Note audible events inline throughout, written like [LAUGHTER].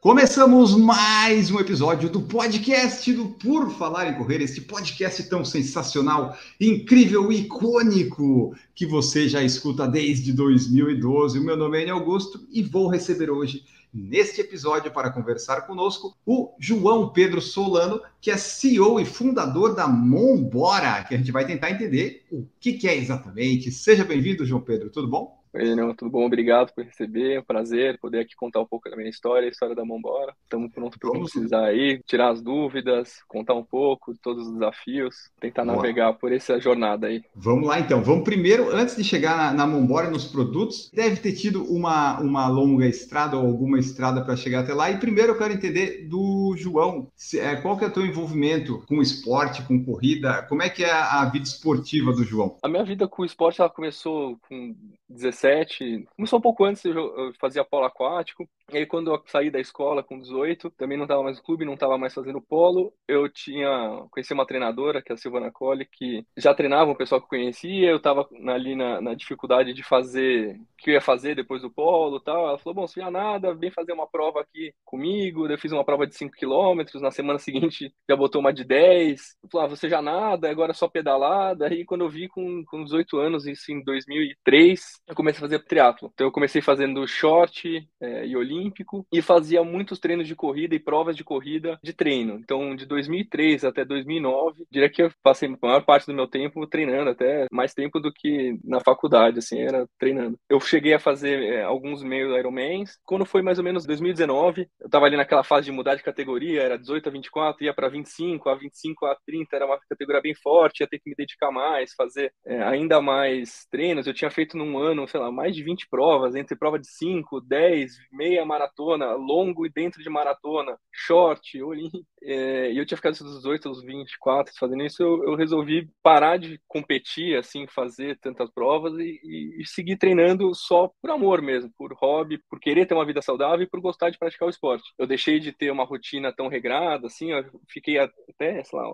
Começamos mais um episódio do podcast do Por Falar em Correr, este podcast tão sensacional, incrível, icônico, que você já escuta desde 2012. O meu nome é Enio Augusto e vou receber hoje, neste episódio, para conversar conosco, o João Pedro Solano, que é CEO e fundador da Mombora, que a gente vai tentar entender o que é exatamente. Seja bem-vindo, João Pedro, tudo bom? Oi, não, tudo bom? Obrigado por receber, é um prazer poder aqui contar um pouco da minha história, a história da Mãobora. Estamos prontos para precisar aí, tirar as dúvidas, contar um pouco de todos os desafios, tentar Boa. navegar por essa jornada aí. Vamos lá então. Vamos primeiro, antes de chegar na, na Mombora e nos produtos, deve ter tido uma, uma longa estrada ou alguma estrada para chegar até lá. E primeiro eu quero entender do João, se- é, qual que é o teu envolvimento com esporte, com corrida? Como é que é a, a vida esportiva do João? A minha vida com o esporte ela começou com 17, começou um pouco antes, eu, fazia polo aquático. E aí, quando eu saí da escola com 18, também não estava mais no clube, não estava mais fazendo polo. Eu tinha conheci uma treinadora, que é a Silvana Colli, que já treinava um pessoal que eu conhecia. Eu estava ali na, na dificuldade de fazer que eu ia fazer depois do polo e tal. Ela falou: Bom, se vier nada, vem fazer uma prova aqui comigo. Daí Eu fiz uma prova de 5 quilômetros. Na semana seguinte, [LAUGHS] já botou uma de 10. Eu falei: ah, Você já nada, agora é só pedalar. Daí, quando eu vi com, com 18 anos, isso em 2003, eu comecei a fazer triatlo. Então, eu comecei fazendo short eh, e olímpico e fazia muitos treinos de corrida e provas de corrida de treino. Então, de 2003 até 2009, diria que eu passei a maior parte do meu tempo treinando, até mais tempo do que na faculdade, assim, era treinando. Eu cheguei a fazer eh, alguns meio Ironmans. Quando foi mais ou menos 2019, eu estava ali naquela fase de mudar de categoria, era 18 a 24, ia para 25, a 25 a 30 era uma categoria bem forte, ia ter que me dedicar mais, fazer eh, ainda mais treinos. Eu tinha feito num ano, sei lá, mais de 20 provas, entre prova de 5, 10, meia maratona, longo e dentro de maratona, short, olímpico. É, e eu tinha ficado dos 18 aos 24 fazendo isso, eu, eu resolvi parar de competir, assim, fazer tantas provas e, e- e seguir treinando só por amor mesmo, por hobby, por querer ter uma vida saudável e por gostar de praticar o esporte. Eu deixei de ter uma rotina tão regrada, assim, eu fiquei até, sei lá,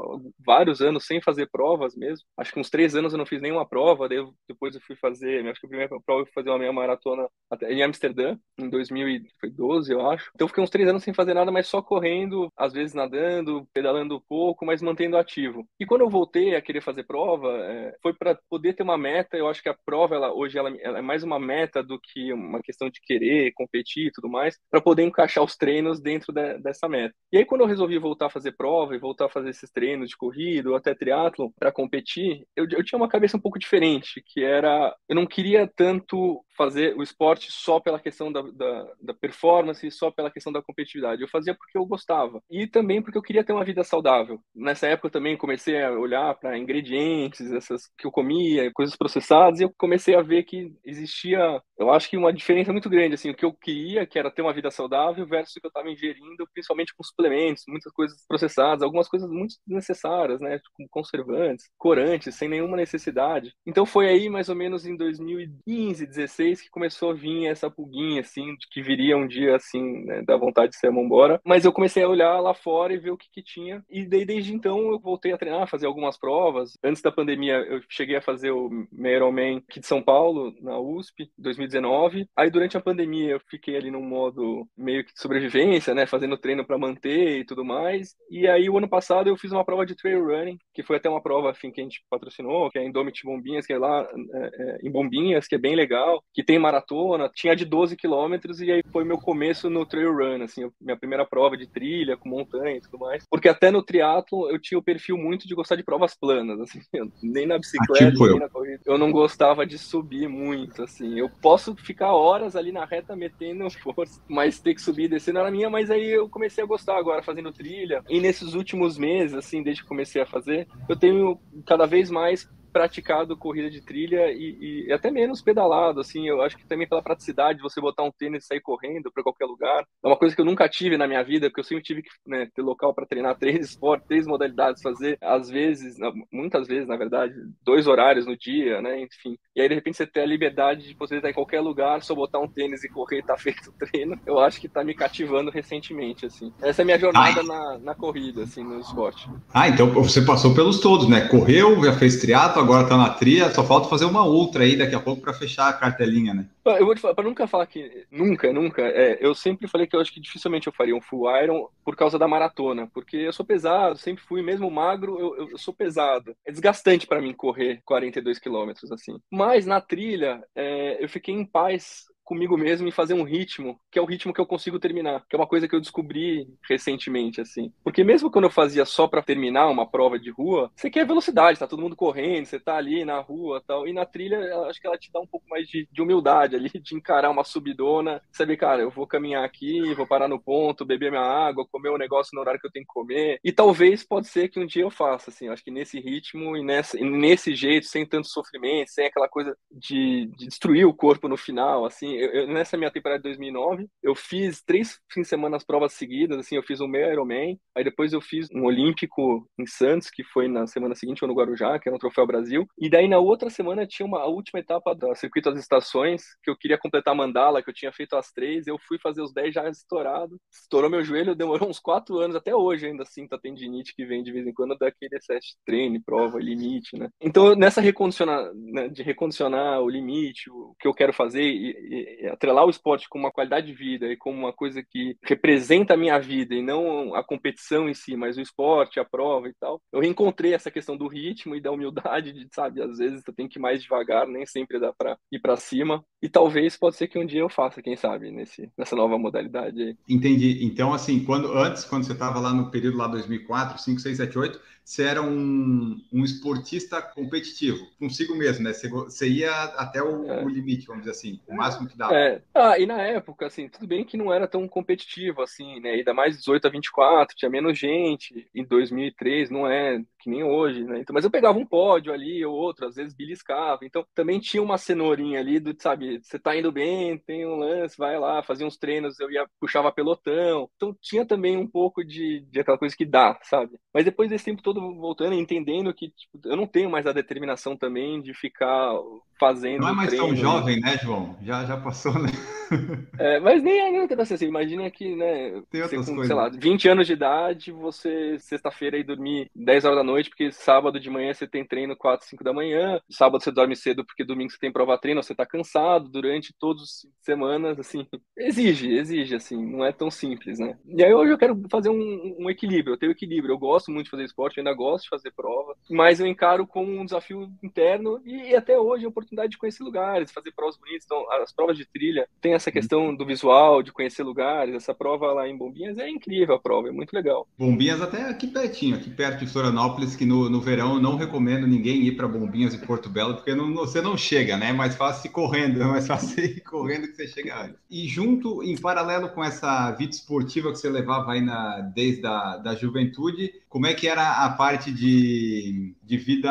vários anos sem fazer provas mesmo. Acho que uns três anos eu não fiz nenhuma prova, daí eu- depois eu fui fazer, acho que a primeira prova eu fui fazer uma meia maratona até em Amsterdã, em 2012, eu acho. Então eu fiquei uns três anos sem fazer nada, mas só correndo, às vezes nadando, pedalando um pouco, mas mantendo ativo. E quando eu voltei a querer fazer prova, é, foi para poder ter uma meta. Eu acho que a prova ela, hoje ela, ela é mais uma meta do que uma questão de querer competir e tudo mais, para poder encaixar os treinos dentro de- dessa meta. E aí quando eu resolvi voltar a fazer prova e voltar a fazer esses treinos de corrida ou até triatlo para competir, eu, eu tinha uma cabeça um pouco diferente, que era eu não queria tanto fazer o esporte só pela questão da, da, da performance, só pela questão da competitividade. Eu fazia porque eu gostava e também porque eu queria ter uma vida saudável. Nessa época eu também comecei a olhar para ingredientes, essas que eu comia, coisas processadas, e eu comecei a ver que existia, eu acho que uma diferença muito grande assim, o que eu queria, que era ter uma vida saudável versus o que eu estava ingerindo, principalmente com suplementos, muitas coisas processadas, algumas coisas muito desnecessárias, né, como conservantes, corantes, sem nenhuma necessidade. Então foi aí mais ou menos em 2015, 16 que começou a vir essa pulguinha assim, de que viria um dia assim, né, da vontade de ser embora. Mas eu comecei a olhar lá fora e ver o que que tinha. E daí, desde então eu voltei a treinar, fazer algumas provas. Antes da pandemia eu cheguei a fazer o Ironman aqui de São Paulo, na USP, 2019. Aí durante a pandemia eu fiquei ali num modo meio que de sobrevivência, né, fazendo treino para manter e tudo mais. E aí o ano passado eu fiz uma prova de trail running, que foi até uma prova assim que a gente patrocinou, que é a Indomit Bombinhas, que é lá é, é, em Bombinhas, que é bem legal, que tem maratona, tinha de 12 quilômetros e aí foi meu começo no trail run, assim, minha primeira prova de trilha com montanha e tudo mais. Porque até no triatlo eu tinha o perfil muito de gostar de provas planas, assim, [LAUGHS] eu- nem na bicicleta, tipo eu. nem na corrida. Eu não gostava de subir muito, assim. Eu posso ficar horas ali na reta metendo [LAUGHS] força, mas ter que subir e descer não era minha, mas aí eu comecei a gostar agora fazendo trilha. E nesses últimos meses, assim, desde que comecei a fazer, eu tenho cada vez mais praticado corrida de trilha e, e, até menos pedalado, assim, eu acho que também pela praticidade, você botar um tênis e sair correndo para qualquer lugar, é uma coisa que eu nunca tive na minha vida, porque eu sempre tive que né, ter local para treinar [LAUGHS] três esportes, três modalidades, fazer, às vezes, muitas vezes, na verdade, dois horários no dia, né, enfim. E aí, de repente, você ter a liberdade de poder estar em qualquer lugar, só botar um tênis e correr tá [LAUGHS] feito o treino, eu acho que tá me cativando recentemente, assim. Essa é a minha jornada na, na corrida, assim, no esporte. Ah, então você passou pelos todos, né? Correu, já fez triatlo, agora tá na trilha, só falta fazer uma ultra aí daqui a pouco para fechar a cartelinha, né? Eu vou te falar, pra nunca falar que. Nunca, nunca. É, eu sempre falei que eu acho que dificilmente eu faria um full iron por causa da maratona. Porque eu sou pesado, sempre fui, mesmo magro, eu, eu sou pesado. É desgastante para mim correr 42 quilômetros, assim. Mas na trilha, é, eu fiquei em paz comigo mesmo e fazer um ritmo que é o ritmo que eu consigo terminar, que é uma coisa que eu descobri recentemente, assim. Porque mesmo quando eu fazia só para terminar uma prova de rua, você quer velocidade, tá todo mundo correndo, você tá ali na rua tal. E na trilha, acho que ela te dá um pouco mais de, de humildade ali, [LAUGHS] de encarar uma subidona, saber, cara, eu vou caminhar aqui, vou parar no ponto, beber minha água, comer um negócio no horário que eu tenho que comer. E talvez pode ser que um dia eu faça, assim. Acho que nesse ritmo e nessa, nesse jeito, sem tanto sofrimento, sem aquela coisa de, de destruir o corpo no final, assim, eu, nessa minha temporada de 2009, eu fiz três fins de semana as provas seguidas, assim, eu fiz o meio Ironman, aí depois eu fiz um olímpico em Santos, que foi na semana seguinte, ou no Guarujá, que era um troféu Brasil, e daí na outra semana tinha uma a última etapa do circuito das estações, que eu queria completar a mandala, que eu tinha feito as três, eu fui fazer os dez já estourado, estourou meu joelho, demorou uns quatro anos, até hoje ainda assim, tá tendinite que vem de vez em quando daquele excesso de treino, prova, limite, né? Então, nessa recondicionar, né, de recondicionar o limite, o que eu quero fazer e, e atrelar o esporte com uma qualidade de vida e como uma coisa que representa a minha vida e não a competição em si, mas o esporte, a prova e tal, eu reencontrei essa questão do ritmo e da humildade de, sabe, às vezes eu tenho que ir mais devagar, nem sempre dá para ir para cima. E talvez pode ser que um dia eu faça, quem sabe, nesse, nessa nova modalidade aí. Entendi. Então, assim, quando antes, quando você estava lá no período lá 2004, 5, 6, 7, 8, você era um, um esportista competitivo, consigo mesmo, né? Você, você ia até o, é. o, limite, vamos dizer assim, o máximo que dava. É. Ah, e na época, assim, tudo bem que não era tão competitivo, assim, né? Ainda mais 18 a 24, tinha menos gente. Em 2003, não é que nem hoje, né? Então, mas eu pegava um pódio ali ou outro, às vezes beliscava. Então, também tinha uma cenourinha ali do, sabe, você tá indo bem, tem um lance, vai lá, fazia uns treinos, eu ia, puxava pelotão. Então, tinha também um pouco de, de aquela coisa que dá, sabe? Mas depois desse tempo todo voltando e entendendo que tipo, eu não tenho mais a determinação também de ficar fazendo. Não é mais treino, tão jovem, né, João? Já, já passou, né? [LAUGHS] É, mas nem é assim, assim, imagina que, né, Tem outras com, coisas. sei lá, 20 anos de idade, você sexta-feira aí dormir 10 horas da noite, porque sábado de manhã você tem treino 4, 5 da manhã, sábado você dorme cedo porque domingo você tem prova treino, você tá cansado durante todas as semanas, assim, [LAUGHS] exige, exige, assim, não é tão simples, né? E aí hoje eu quero fazer um, um equilíbrio, eu tenho equilíbrio, eu gosto muito de fazer esporte, ainda gosto de fazer prova, mas eu encaro como um desafio interno e, e até hoje a oportunidade de conhecer lugares, fazer provas bonitas. Então, as provas de trilha tem essa questão do visual, de conhecer lugares. Essa prova lá em Bombinhas é incrível a prova, é muito legal. Bombinhas até aqui pertinho, aqui perto de Florianópolis, que no, no verão não recomendo ninguém ir para Bombinhas e Porto Belo, porque não, você não chega, né? É mais fácil ir correndo, é mais fácil [LAUGHS] ir correndo que você chega antes. E junto, em paralelo com essa vida esportiva que você levava aí na, desde a da juventude, como é que era a parte de, de vida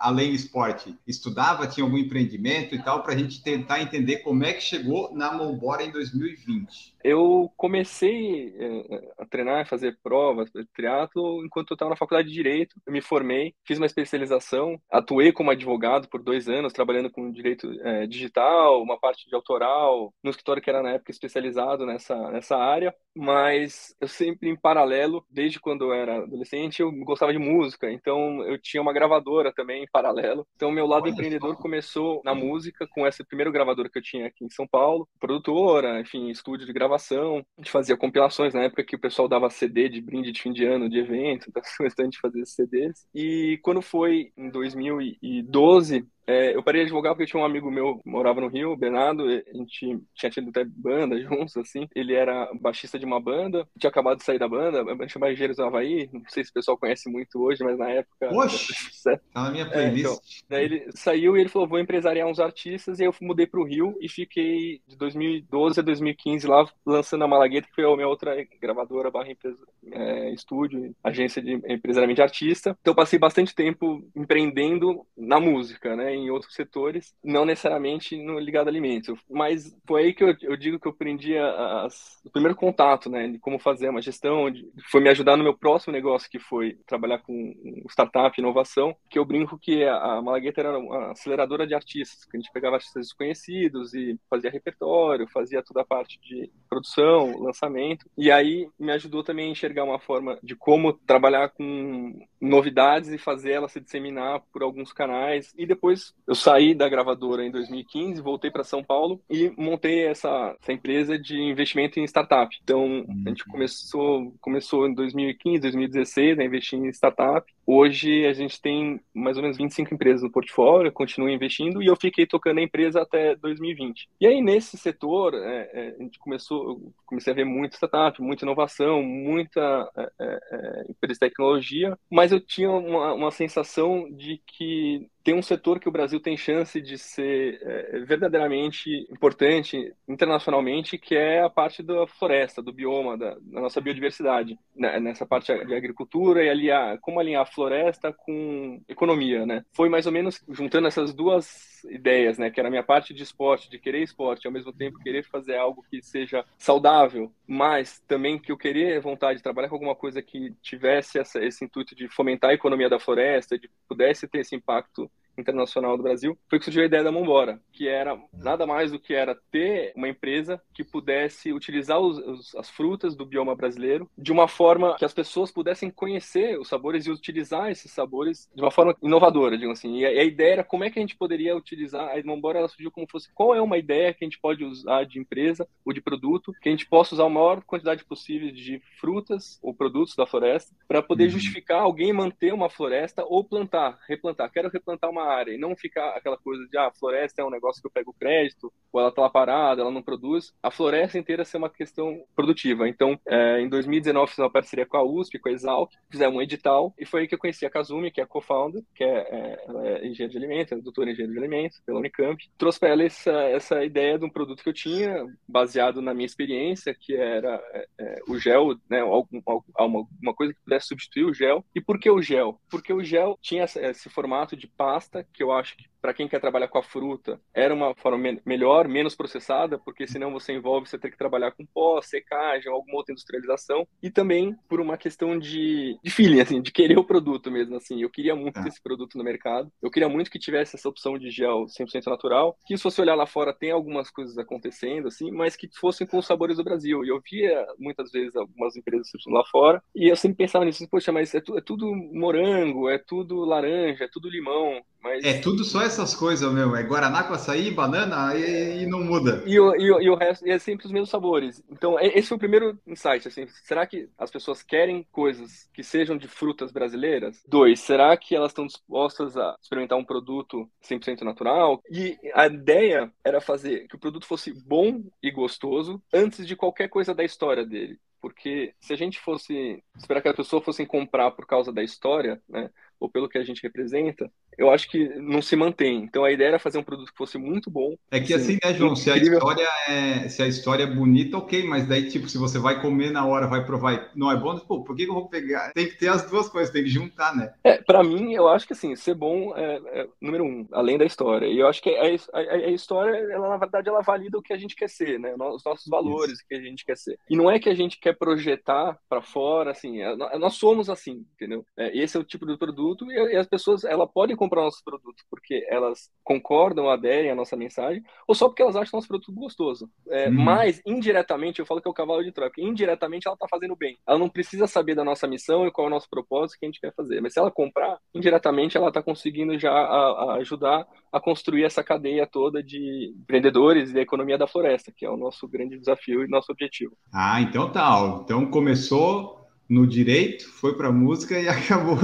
além esporte? Estudava, tinha algum empreendimento e tal, para a gente tentar entender como é que chegou na Mãobora em 2020. Eu comecei é, a treinar, fazer provas, triatlo, enquanto eu estava na faculdade de Direito. Eu me formei, fiz uma especialização, atuei como advogado por dois anos, trabalhando com direito é, digital, uma parte de autoral, no escritório que era na época especializado nessa, nessa área. Mas eu sempre, em paralelo, desde quando eu era adolescente, eu gostava de música, então eu tinha uma gravadora também em paralelo. Então, meu lado Olha empreendedor só. começou na música, com essa primeira gravadora que eu tinha aqui em São Paulo, produtora, enfim, estúdio de gravação a gente fazia compilações na época que o pessoal dava CD de brinde de fim de ano, de evento, [LAUGHS] então a gente fazia CDs. E quando foi em 2012, É, eu parei de advogar porque tinha um amigo meu que morava no Rio, o Bernardo, a gente tinha tido até banda [LAUGHS] juntos, assim. Ele era baixista de uma banda, tinha acabado de sair da banda, a banda chama Engenheiros do Havaí, não sei se o pessoal conhece muito hoje, mas na época... Oxe! [LAUGHS] Tá na minha playlist. É, então, daí ele saiu e ele falou, vou empresariar uns artistas, e aí eu mudei pro Rio e fiquei de 2012 a 2015 lá lançando a Malagueta, que foi a minha outra gravadora barra empresa, é, estúdio, agência de empresariamento de artista. Então passei bastante tempo empreendendo na música, né, em outros setores, não necessariamente no ligado a alimentos. Mas foi aí que eu, eu digo que eu aprendi as, o primeiro contato, né, de como fazer uma gestão, de, foi me ajudar no meu próximo negócio, que foi trabalhar com startup, inovação, que eu brinco que a Malagueta era uma aceleradora de artistas, que a gente pegava artistas desconhecidos e fazia repertório, fazia toda a parte de produção, lançamento, e aí me ajudou também a enxergar uma forma de como trabalhar com novidades e fazer ela se disseminar por alguns canais. E depois eu saí da gravadora em 2015, voltei para São Paulo e montei essa, essa, empresa de investimento em startup. Então, a gente uhum. começou, começou em 2015, 2016 a investir em startup. Hoje a gente tem mais ou menos 25 empresas no portfólio, continua investindo e eu fiquei tocando a empresa até 2020. E aí nesse setor é, é, a gente começou, comecei a ver muito startup, muita inovação, muita é, é, é empresa de tecnologia, mas eu tinha uma, uma sensação de que tem um setor que o Brasil tem chance de ser é, verdadeiramente importante internacionalmente, que é a parte da floresta, do bioma, da, da nossa biodiversidade, né? nessa parte de agricultura e aliar, como alinhar floresta com economia, né? Foi mais ou menos juntando essas duas ideias, né? Que era a minha parte de esporte, de querer esporte, ao mesmo tempo querer fazer algo que seja saudável, mas também que eu queria vontade de trabalhar com alguma coisa que tivesse essa, esse intuito de fomentar a economia da floresta, de pudesse ter esse impacto internacional do Brasil, foi que surgiu a ideia da Mambora, que era nada mais do que era ter uma empresa que pudesse utilizar os, os, as frutas do bioma brasileiro de uma forma que as pessoas pudessem conhecer os sabores e utilizar esses sabores de uma forma inovadora, digamos assim. E a, e a ideia era como é que a gente poderia utilizar, a Mambora ela surgiu como fosse qual é uma ideia que a gente pode usar de empresa ou de produto, que a gente possa usar a maior quantidade possível de frutas ou produtos da floresta para poder uhum. justificar alguém manter uma floresta ou plantar, replantar. Quero replantar uma área e não ficar aquela coisa de ah, a floresta é um negócio que eu pego crédito, ou ela tá lá parada, ela não produz. A floresta inteira ser uma questão produtiva. Então, é, em 2019 fiz uma parceria com a USP, com a Exalc, fizemos um edital e foi aí que eu conheci a Kazumi, que é a co-founder, que é, é, é engenheira de alimentos, é doutora em engenharia de alimentos pela Unicamp. Trouxe para ela essa, essa ideia de um produto que eu tinha, baseado na minha experiência, que era é, é o gel, né, algum, uma, uma coisa que pudesse substituir o gel. E por que o gel? Porque o gel tinha esse formato de pasta que eu acho que para quem quer trabalhar com a fruta, era uma forma me melhor, menos processada, porque senão você envolve você ter que trabalhar com pó, secagem, alguma outra industrialização, e também por uma questão de, de feeling, assim, de querer o produto mesmo, assim. Eu queria muito ah. esse produto no mercado, eu queria muito que tivesse essa opção de gel 100% natural, que se você olhar lá fora tem algumas coisas acontecendo, assim, mas que fossem com os sabores do Brasil. E eu via muitas vezes algumas empresas lá fora, e eu sempre pensava nisso, poxa, mas é, tu, é tudo morango, é tudo laranja, é tudo limão, mas... É tudo só essas coisas, meu. É Guaraná com açaí, banana e, e não muda. E o, e, o, e o resto é sempre os mesmos sabores. Então, esse foi o primeiro insight. Assim, será que as pessoas querem coisas que sejam de frutas brasileiras? Dois, será que elas estão dispostas a experimentar um produto 100% natural? E a ideia era fazer que o produto fosse bom e gostoso antes de qualquer coisa da história dele porque se a gente fosse esperar que a pessoa fosse comprar por causa da história, né, ou pelo que a gente representa, eu acho que não se mantém. Então a ideia era fazer um produto que fosse muito bom. É que assim, assim né, João? Se a, história é, se a história é bonita, ok, mas daí, tipo, se você vai comer na hora, vai provar não é bom, pô, por que, eu vou pegar? Tem que ter as duas coisas, tem que juntar, né? É, pra mim, eu acho que assim, ser bom é, é número um, além da história. E eu acho que a, a, a, história, ela, na verdade, ela valida o que a gente quer ser, né? Os nossos valores, Isso. que a gente quer ser. E não é que a gente quer projetar para fora, assim, é, nós somos assim, entendeu? É, esse é o tipo de produto e, e as pessoas, ela podem comprar nosso produto porque elas concordam, aderem à nossa mensagem, ou só porque elas acham nosso produto gostoso. É, hum. Mas, indiretamente, eu falo que é o cavalo de troca, indiretamente ela está fazendo bem. Ela não precisa saber da nossa missão e qual é o nosso propósito que a gente quer fazer. Mas se ela comprar, indiretamente ela está conseguindo já a, a ajudar a construir essa cadeia toda de empreendedores e da economia da floresta, que é o nosso grande desafio e nosso objetivo. Ah, então tá. Então começou no direito, foi para música e [LAUGHS] acabou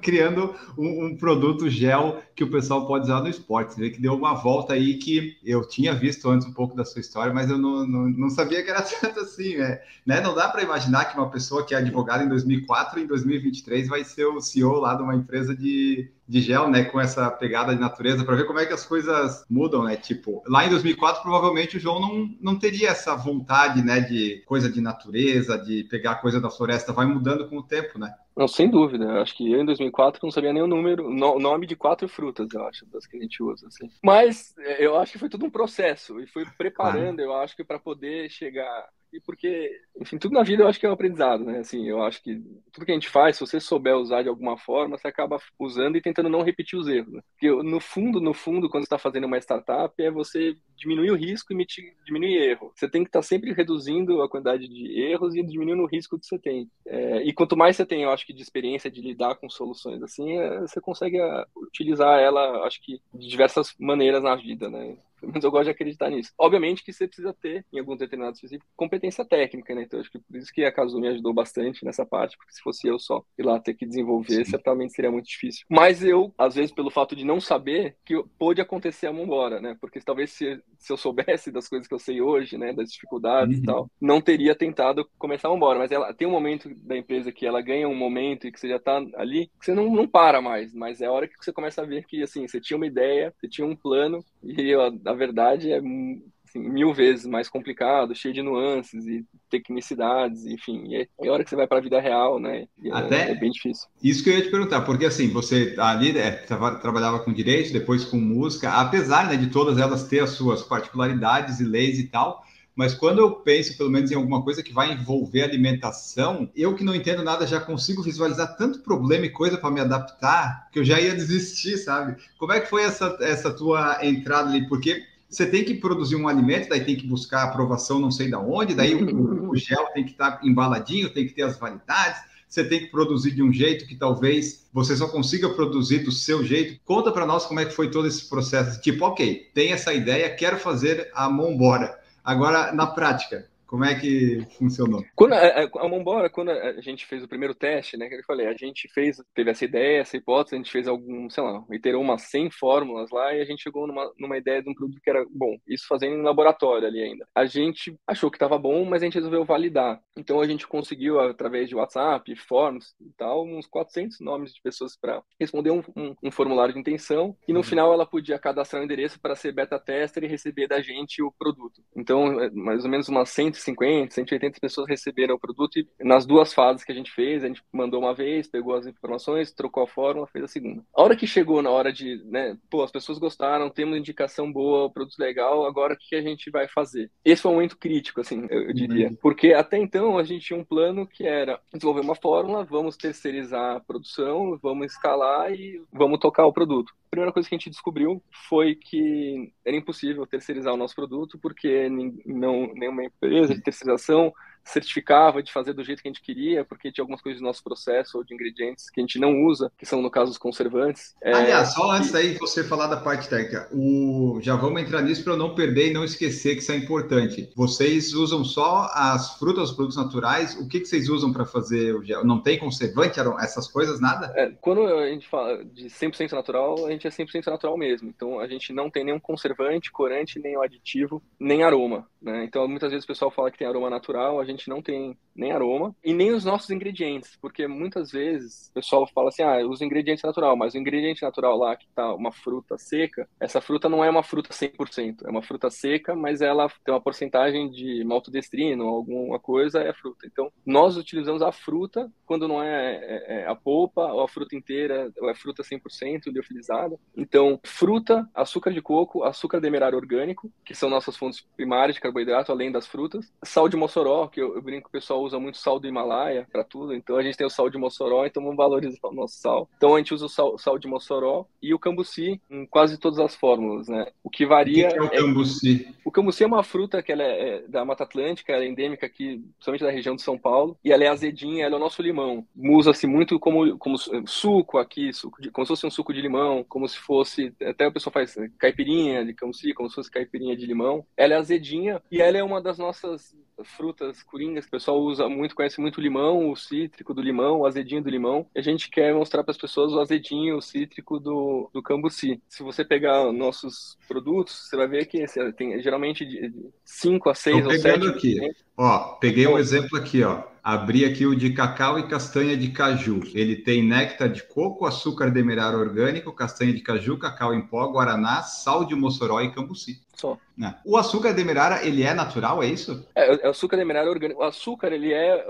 criando um, um, produto gel que o pessoal pode usar no esporte. Você vê que deu uma volta aí que eu tinha visto antes um pouco da sua história, mas eu não, não, não sabia que era [LAUGHS] tanto assim. É, né? Não dá para imaginar que uma pessoa que é advogada em 2004 em 2023 vai ser o CEO lá de uma empresa de, de gel, né, com essa pegada de natureza, para ver como é que as coisas mudam, né? Tipo, lá em 2004 provavelmente o João não, não teria essa vontade, né, de coisa de natureza, de pegar coisa da floresta, vai mudando com o tempo, né? Não, sem dúvida. Eu acho que eu em 2004 não sabia nem o número, o nome de quatro frutas, eu acho, das que a gente usa. Assim. Mas é, eu acho que foi tudo um processo e fui preparando, eu acho que para poder chegar e porque, enfim, tudo na vida eu acho que é um aprendizado, né? Assim, eu acho que tudo que a gente faz, se você souber usar de alguma forma, você acaba usando e tentando não repetir os erros. Né? Porque no fundo, no fundo, quando você está fazendo uma startup, é você diminuir o risco e diminuir erro. Você tem que estar tá sempre reduzindo a quantidade de erros e diminuindo o risco que você tem. É, e quanto mais você tem, eu acho que de experiência de lidar com soluções assim, é, você consegue ah, utilizar ela, acho que de diversas maneiras na vida, né? [LAUGHS] Mas eu gosto de acreditar nisso. Obviamente que você precisa ter, em alguns determinados específicos, competência técnica, né? Então, acho que por isso que a Casu me ajudou bastante nessa parte, porque se fosse eu só ir lá ter que desenvolver, Sim. certamente seria muito difícil. Mas eu, às vezes, pelo fato de não saber, que pôde acontecer a mão embora, né? Porque talvez se, se eu soubesse das coisas que eu sei hoje, né? Das dificuldades uhum. e tal, não teria tentado começar a mão embora. Mas ela tem um momento da empresa que ela ganha um momento e que você já tá ali, que você não, não para mais. Mas é a hora que você começa a ver que, assim, você tinha uma ideia, você tinha um plano, e a verdade é assim, mil vezes mais complicado, cheio de nuances e tecnicidades, enfim. E é, é a hora que você vai para a vida real, né? É, Até é, bem difícil. Isso que eu ia te perguntar, porque assim, você ali é, trabalhava com direito, depois com música, apesar né, de todas elas ter as suas particularidades e leis e tal, mas quando eu penso, pelo menos, em alguma coisa que vai envolver alimentação, eu que não entendo nada já consigo visualizar tanto problema e coisa para me adaptar que eu já ia desistir, sabe? Como é que foi essa, essa tua entrada ali? Porque você tem que produzir um alimento, daí tem que buscar aprovação não sei da onde, daí o, o gel tem que estar tá embaladinho, tem que ter as validades, você tem que produzir de um jeito que talvez você só consiga produzir do seu jeito. Conta para nós como é que foi todo esse processo. Tipo, ok, tem essa ideia, quero fazer a mão embora. Agora, na prática, como é que funcionou? Quando a, a, a Mombora, quando a gente fez o primeiro teste, né, que eu falei, a gente fez, teve essa ideia, essa hipótese, a gente fez algum, sei lá, iterou umas 100 fórmulas lá e a gente chegou numa, numa ideia de um produto que era bom. Isso fazendo em laboratório ali ainda. A gente achou que estava bom, mas a gente resolveu validar. Então a gente conseguiu, através de WhatsApp, forms e tal, uns 400 nomes de pessoas para responder um, um, um, formulário de intenção e no uhum. final ela podia cadastrar o um endereço para ser beta tester e receber da gente o produto. Então, é, mais ou menos umas 100 150, 180 pessoas receberam o produto e nas duas fases que a gente fez, a gente mandou uma vez, pegou as informações, trocou a fórmula, fez a segunda. A hora que chegou na hora de, né, pô, as pessoas gostaram, temos indicação boa, o produto legal, agora o que a gente vai fazer? Esse foi um momento crítico, assim, eu diria. Uhum. Porque até então a gente tinha um plano que era desenvolver uma fórmula, vamos terceirizar a produção, vamos escalar e vamos tocar o produto. A primeira coisa que a gente descobriu foi que era impossível terceirizar o nosso produto porque não, nenhuma empresa de terceirização certificava de fazer do jeito que a gente queria, porque tinha algumas coisas do nosso processo ou de ingredientes que a gente não usa, que são, no caso, os conservantes. É, Aliás, só antes daí você falar da parte técnica, o... já vamos entrar nisso para eu não perder e não esquecer que isso é importante. Vocês usam só as frutas, os produtos naturais, o que, que vocês usam para fazer o gel? Não tem conservante, essas coisas, nada? É, quando a gente fala de 100% natural, a gente é 100% natural mesmo. Então, a gente não tem nenhum conservante, corante, nem aditivo, nem aroma. Né? Então, muitas vezes o pessoal fala que tem aroma natural, a gente não tem nem aroma e nem os nossos ingredientes, porque muitas vezes o pessoal fala assim, ah, os ingredientes natural, mas o ingrediente natural lá que tá uma fruta seca, essa fruta não é uma fruta 100%, é uma fruta seca, mas ela tem uma porcentagem de maltodestrino, alguma coisa é fruta. Então, nós utilizamos a fruta quando não é, é, é a polpa ou a fruta inteira, ou é fruta 100% liofilizada. Então, fruta, açúcar de coco, açúcar demerara orgânico, que são nossas fontes primárias de carboidrato, além das frutas, sal de Mossoró, que eu, eu brinco que o pessoal usa muito sal do Himalaia para tudo, então a gente tem o sal de Mossoró, então vamos valorizar o nosso sal. Então a gente usa o sal, sal de Mossoró e o cambuci em quase todas as fórmulas, né? O que varia. O que é o cambuci? É, o cambuci é uma fruta que ela é, é da Mata Atlântica, ela é endêmica aqui, principalmente da região de São Paulo, e ela é azedinha, ela é o nosso limão. Usa-se muito como, como suco aqui, suco de, como se fosse um suco de limão, como se fosse. Até o pessoal faz caipirinha de cambuci, como se fosse caipirinha de limão. Ela é azedinha e ela é uma das nossas frutas coringas, o pessoal usa muito, conhece muito o limão, o cítrico do limão, o azedinho do limão. E a gente quer mostrar para as pessoas o azedinho, o cítrico do, do cambuci. Se você pegar nossos produtos, você vai ver que tem geralmente de 5 a 6 ou 7. aqui. Ó, peguei um exemplo aqui, ó. Abri aqui o de cacau e castanha de caju. Ele tem néctar de coco, açúcar demerara orgânico, castanha de caju, cacau em pó, guaraná, sal de mossoró e cambuci. Só. Né? O açúcar demerara, ele é natural, é isso? É, o açúcar demerara orgânico. O açúcar, ele é...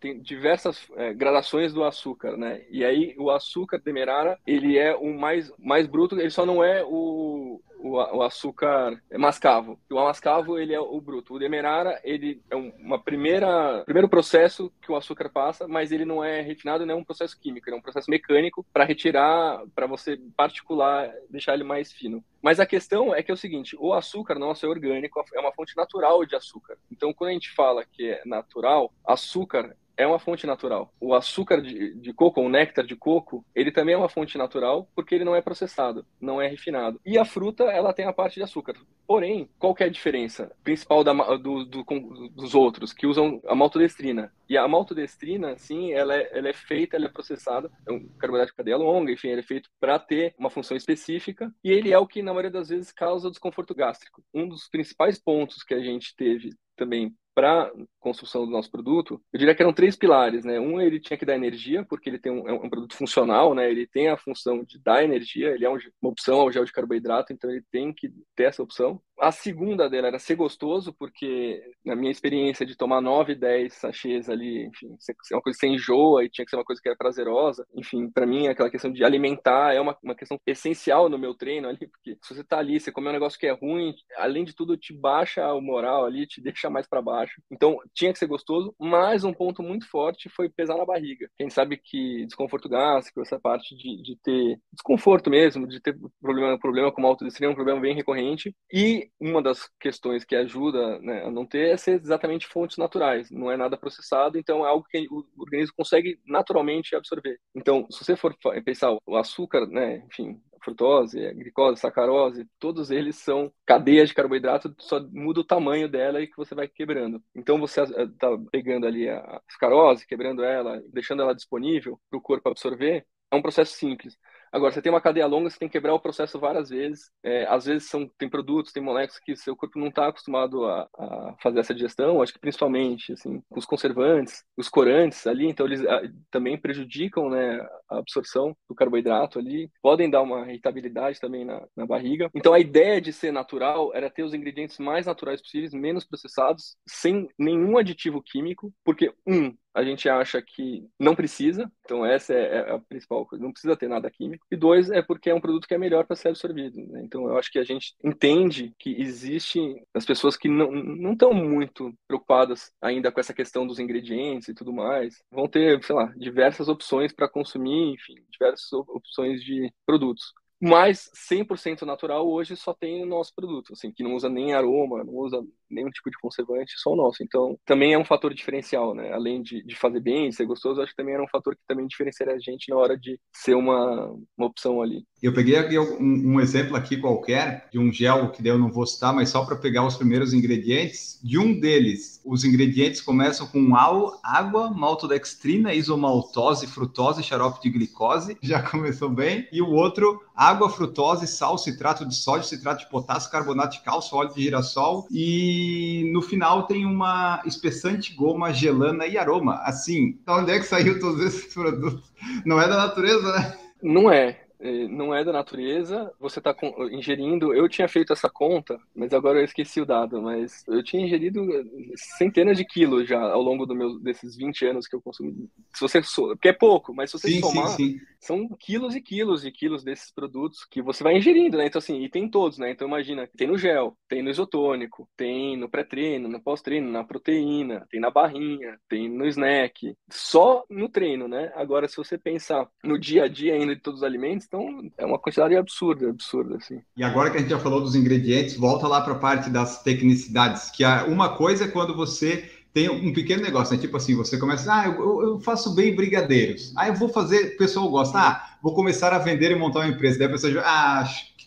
Tem diversas é, gradações do açúcar, né? E aí, o açúcar demerara, ele é o mais, mais bruto, ele só não é o, o, o, açúcar mascavo. O mascavo ele é o bruto. O demerara ele é uma primeira primeiro processo que o açúcar passa, mas ele não é refinado, não é um processo químico, é um processo mecânico para retirar, para você particular, deixar ele mais fino. Mas a questão é que é o seguinte, o açúcar nosso é orgânico, é uma fonte natural de açúcar. Então, quando a gente fala que é natural, açúcar é uma fonte natural. O açúcar de, de, coco, o néctar de coco, ele também é uma fonte natural porque ele não é processado, não é refinado. E a fruta, ela tem a parte de açúcar. Porém, qual é a diferença principal da, do, do, dos outros que usam a maltodestrina? E a maltodestrina, sim, ela é, ela é feita, ela é processada, é um carboidrato de cadeia longa, enfim, ele é feito para ter uma função específica e ele é o que, na maioria das vezes, causa desconforto gástrico. Um dos principais pontos que a gente teve também para construção do nosso produto, eu diria que eram três pilares, né? Um, ele tinha que dar energia, porque ele tem um, é um produto funcional, né? Ele tem a função de dar energia, ele é uma opção ao gel de carboidrato, então ele tem que ter essa opção. A segunda dela era ser gostoso, porque na minha experiência de tomar 9, 10 sachês ali, enfim, ser uma coisa que você enjoa e tinha que ser uma coisa que era prazerosa. Enfim, para mim, aquela questão de alimentar é uma, uma questão essencial no meu treino ali, porque se você tá ali, você comer um negócio que é ruim, além de tudo, te baixa o moral ali, te deixa mais para baixo. Então, tinha que ser gostoso, mas um ponto muito forte foi pesar na barriga. Quem sabe que desconforto gástrico, essa parte de, de ter desconforto mesmo, de ter problema, problema com autodestina é um problema bem recorrente. E uma das questões que ajuda né, a não ter é ser exatamente fontes naturais, não é nada processado, então é algo que o organismo consegue naturalmente absorver. Então, se você for pensar o açúcar, né, enfim, frutose, glicose, sacarose, todos eles são cadeias de carboidrato, só muda o tamanho dela e que você vai quebrando. Então você está pegando ali a sacarose, quebrando ela, deixando ela disponível para o corpo absorver, é um processo simples. Agora, você tem uma cadeia longa, você tem que quebrar o processo várias vezes. É, às vezes são, tem produtos, tem moléculas que seu corpo não está acostumado a, a, fazer essa digestão, acho que principalmente assim, os conservantes, os corantes ali, então eles a, ah, também prejudicam né, a absorção do carboidrato ali, podem dar uma irritabilidade também na, na barriga. Então a ideia de ser natural era ter os ingredientes mais naturais possíveis, menos processados, sem nenhum aditivo químico, porque, um, a gente acha que não precisa, então essa é, é a principal coisa, não precisa ter nada químico. E dois, é porque é um produto que é melhor para ser absorvido. Né? Então eu acho que a gente entende que existe as pessoas que não estão muito preocupadas ainda com essa questão dos ingredientes e tudo mais, vão ter, sei lá, diversas opções para consumir, enfim, diversas opções de produtos. Mas 100% natural hoje só tem o nosso produto, assim, que não usa nem aroma, não usa nenhum tipo de conservante, só o nosso. Então, também é um fator diferencial, né? Além de, de fazer bem, ser gostoso, acho que também era um fator que também diferenciaria a gente na hora de ser uma, uma opção ali. Eu peguei aqui um, um, exemplo aqui qualquer de um gel que eu não vou citar, mas só para pegar os primeiros ingredientes. De um deles, os ingredientes começam com água, maltodextrina, isomaltose, frutose, xarope de glicose. [LAUGHS] Já começou bem. E o outro, água, frutose, sal, citrato de sódio, citrato de potássio, carbonato de cálcio, óleo de girassol e no final tem uma espessante, goma, gelana e aroma. Assim, onde é que saiu todos esses produtos? Não é da natureza, né? Não é. É, não é da natureza, você está ingerindo. Eu tinha feito essa conta, mas agora eu esqueci o dado. Mas eu tinha ingerido centenas de quilos já ao longo do meu, desses 20 anos que eu consumi. Se você porque é pouco, mas se você sim, somar, sim, sim. São quilos e quilos e quilos desses produtos que você vai ingerindo, né? Então, assim, e tem todos, né? Então, imagina, tem no gel, tem no isotônico, tem no pré-treino, no pós-treino, na proteína, tem na barrinha, tem no snack, só no treino, né? Agora, se você pensar no dia a dia ainda de todos os alimentos, então, é uma quantidade absurda, absurda, assim. E agora que a gente já falou dos ingredientes, volta lá para a parte das tecnicidades, que uma coisa é quando você tem um pequeno negócio, né? Tipo assim, você começa, ah, eu, eu faço bem brigadeiros. Ah, eu vou fazer, o pessoal gosta. Ah, vou começar a vender e montar uma empresa. Daí a pessoa diz,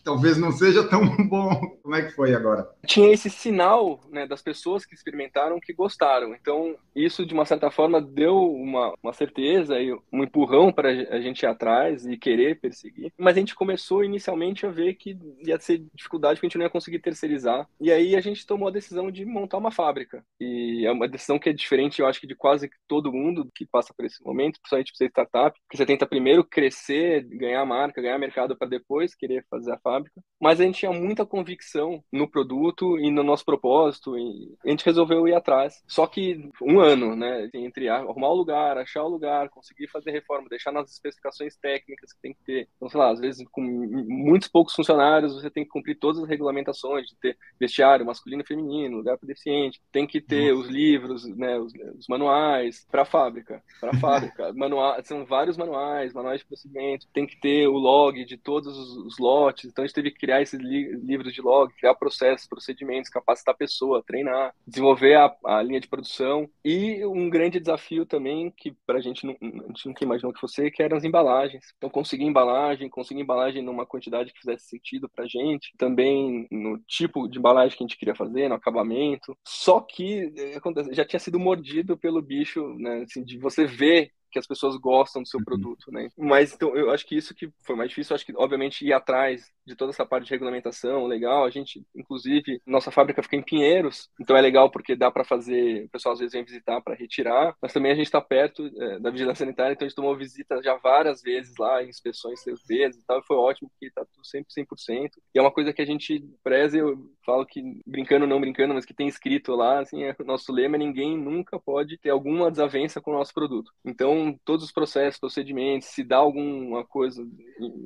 talvez não seja tão [LAUGHS] bom. Como é que foi agora? Tinha esse sinal né, das pessoas que experimentaram que gostaram. Então, isso, de uma certa forma, deu uma, uma certeza e um empurrão para a gente ir atrás e querer perseguir. Mas a gente começou inicialmente a ver que ia ser dificuldade, que a gente não ia conseguir terceirizar. E aí a gente tomou a decisão de montar uma fábrica. E é uma decisão que é diferente, eu acho que de quase todo mundo que passa por esse momento, principalmente para ser startup, que você tenta primeiro crescer, ganhar marca, ganhar mercado para depois querer fazer a fábrica. Mas a gente tinha muita convicção no produto e no nosso propósito e a gente resolveu ir atrás. Só que um ano, né, entre arrumar o lugar, achar o lugar, conseguir fazer reforma, deixar nas especificações técnicas que tem que ter. Então, sei lá, às vezes com muitos poucos funcionários, você tem que cumprir todas as regulamentações de ter vestiário masculino e feminino, lugar para deficiente, tem que ter os livros, né, os, os manuais para a fábrica, para a [LAUGHS] fábrica. Manual, são vários manuais, manuais de procedimento, tem que ter o log de todos os, os lotes. Então a gente teve que criar esses li livros de log, criar processos, procedimentos, capacitar a pessoa, treinar, desenvolver a, a linha de produção e um grande desafio também que para a gente não, a gente nunca imaginou que fosse, que eram as embalagens. Então conseguir embalagem, conseguir embalagem numa quantidade que fizesse sentido para gente, também no tipo de embalagem que a gente queria fazer, no acabamento. Só que eh, já tinha sido mordido pelo bicho, né, assim, de você ver que as pessoas gostam do seu uhum. produto, né? Mas então eu acho que isso que foi mais difícil, eu acho que obviamente ir atrás de toda essa parte de regulamentação, legal. A gente, inclusive, nossa fábrica fica em Pinheiros, então é legal porque dá para fazer, o pessoal às vezes vem visitar para retirar, mas também a gente está perto é, da vigilância sanitária, então a gente tomou visita já várias vezes lá, inspeções três vezes e tal, e foi ótimo porque está tudo sempre 100%. E é uma coisa que a gente preza, eu falo que brincando não brincando, mas que tem escrito lá, assim, é, o nosso lema é ninguém nunca pode ter alguma desavença com o nosso produto. Então, todos os processos, procedimentos, se dá alguma coisa,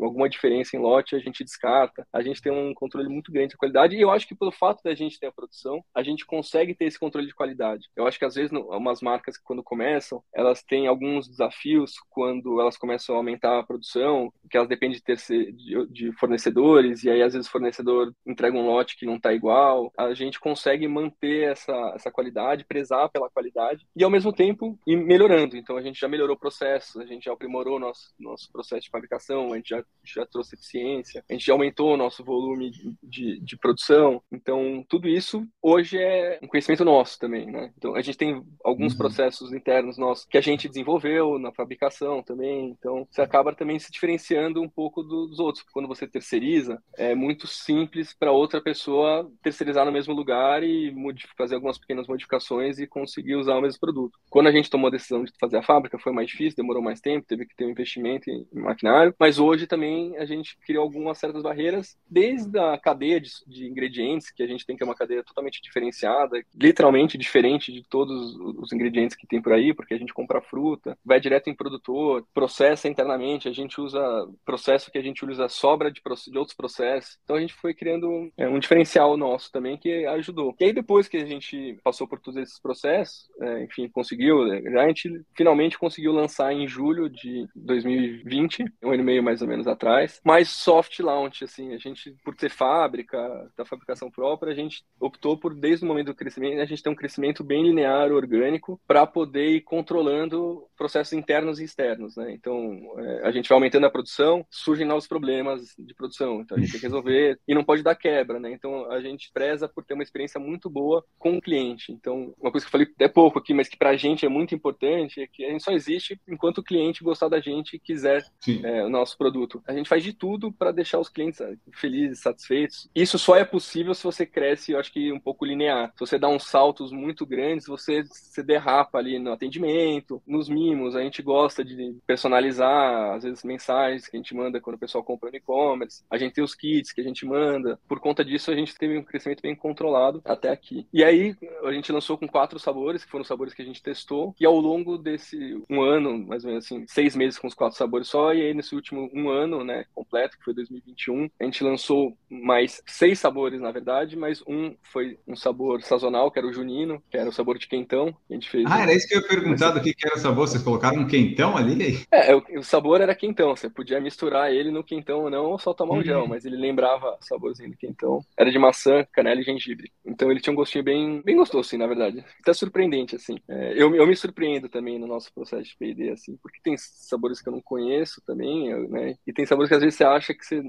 alguma diferença em lote, a gente descarta. A gente tem um controle muito grande da qualidade e eu acho que pelo fato da gente ter a produção, a gente consegue ter esse controle de qualidade. Eu acho que às vezes umas marcas quando começam, elas têm alguns desafios quando elas começam a aumentar a produção, que elas dependem de, ter, de, de fornecedores e aí às vezes o fornecedor entrega um lote que não está igual. A gente consegue manter essa, essa qualidade, prezar pela qualidade e ao mesmo tempo ir melhorando. Então a gente já melhorou processos, a gente já aprimorou nosso nosso processo de fabricação, a gente já, já trouxe eficiência, a gente já aumentou o nosso volume de, de produção. Então, tudo isso hoje é um conhecimento nosso também, né? Então, a gente tem alguns uhum. processos internos nossos que a gente desenvolveu na fabricação também. Então, você acaba também se diferenciando um pouco dos outros. Quando você terceiriza, é muito simples para outra pessoa terceirizar no mesmo lugar e fazer algumas pequenas modificações e conseguir usar o mesmo produto. Quando a gente tomou a decisão de fazer a fábrica, foi mais difícil, demorou mais tempo, teve que ter um investimento em maquinário, mas hoje também a gente criou algumas certas barreiras, desde a cadeia de, de, ingredientes, que a gente tem que é uma cadeia totalmente diferenciada, literalmente diferente de todos os ingredientes que tem por aí, porque a gente compra fruta, vai direto em produtor, processa internamente, a gente usa processo que a gente usa sobra de, de outros processos. Então a gente foi criando é, um diferencial nosso também que ajudou. E aí depois que a gente passou por todos esses processos, é, enfim, conseguiu, já a gente finalmente conseguiu lançar em julho de 2020, um ano e meio mais ou menos atrás, mais soft launch, assim, a gente, por ter fábrica, da fabricação própria, a gente optou por, desde o momento do crescimento, a gente tem um crescimento bem linear, orgânico, para poder ir controlando processos internos e externos, né? Então, é, a gente vai aumentando a produção, surgem novos problemas de produção, então a gente tem que resolver e não pode dar quebra, né? Então, a gente preza por ter uma experiência muito boa com o cliente. Então, uma coisa que eu falei até pouco aqui, mas que para a gente é muito importante, é que a gente só existe enquanto o cliente gostar da gente e quiser é, o nosso produto. A gente faz de tudo para deixar os clientes felizes, satisfeitos. Isso só é possível se você cresce, eu acho que um pouco linear. Se você dá uns saltos muito grandes, você se derrapa ali no atendimento, nos mimos. A gente gosta de personalizar, às vezes, mensagens que a gente manda quando o pessoal compra no e-commerce. A gente tem os kits que a gente manda. Por conta disso, a gente teve um crescimento bem controlado até aqui. E aí, a gente lançou com quatro sabores, que foram os sabores que a gente testou. E ao longo desse um ano, mais ou menos assim, seis meses com os quatro sabores só, e aí nesse último um ano, né, completo, que foi 2021, a gente lançou mais seis sabores, na verdade, mas um foi um sabor sazonal, que era o junino, que era o sabor de quentão. A gente fez ah, um... era isso que eu ia perguntar do que, que era o sabor. Vocês colocaram um quentão ali? É, o, o, sabor era quentão. Você podia misturar ele no quentão ou não, ou só tomar um gel, uhum. mas ele lembrava o saborzinho do quentão. Era de maçã, canela e gengibre. Então ele tinha um gostinho bem, bem gostoso, assim, na verdade. Até surpreendente, assim. É, eu, eu me surpreendo também no nosso processo de P&D, assim, porque tem sabores que eu não conheço também, né? E tem sabores que às vezes você acha que você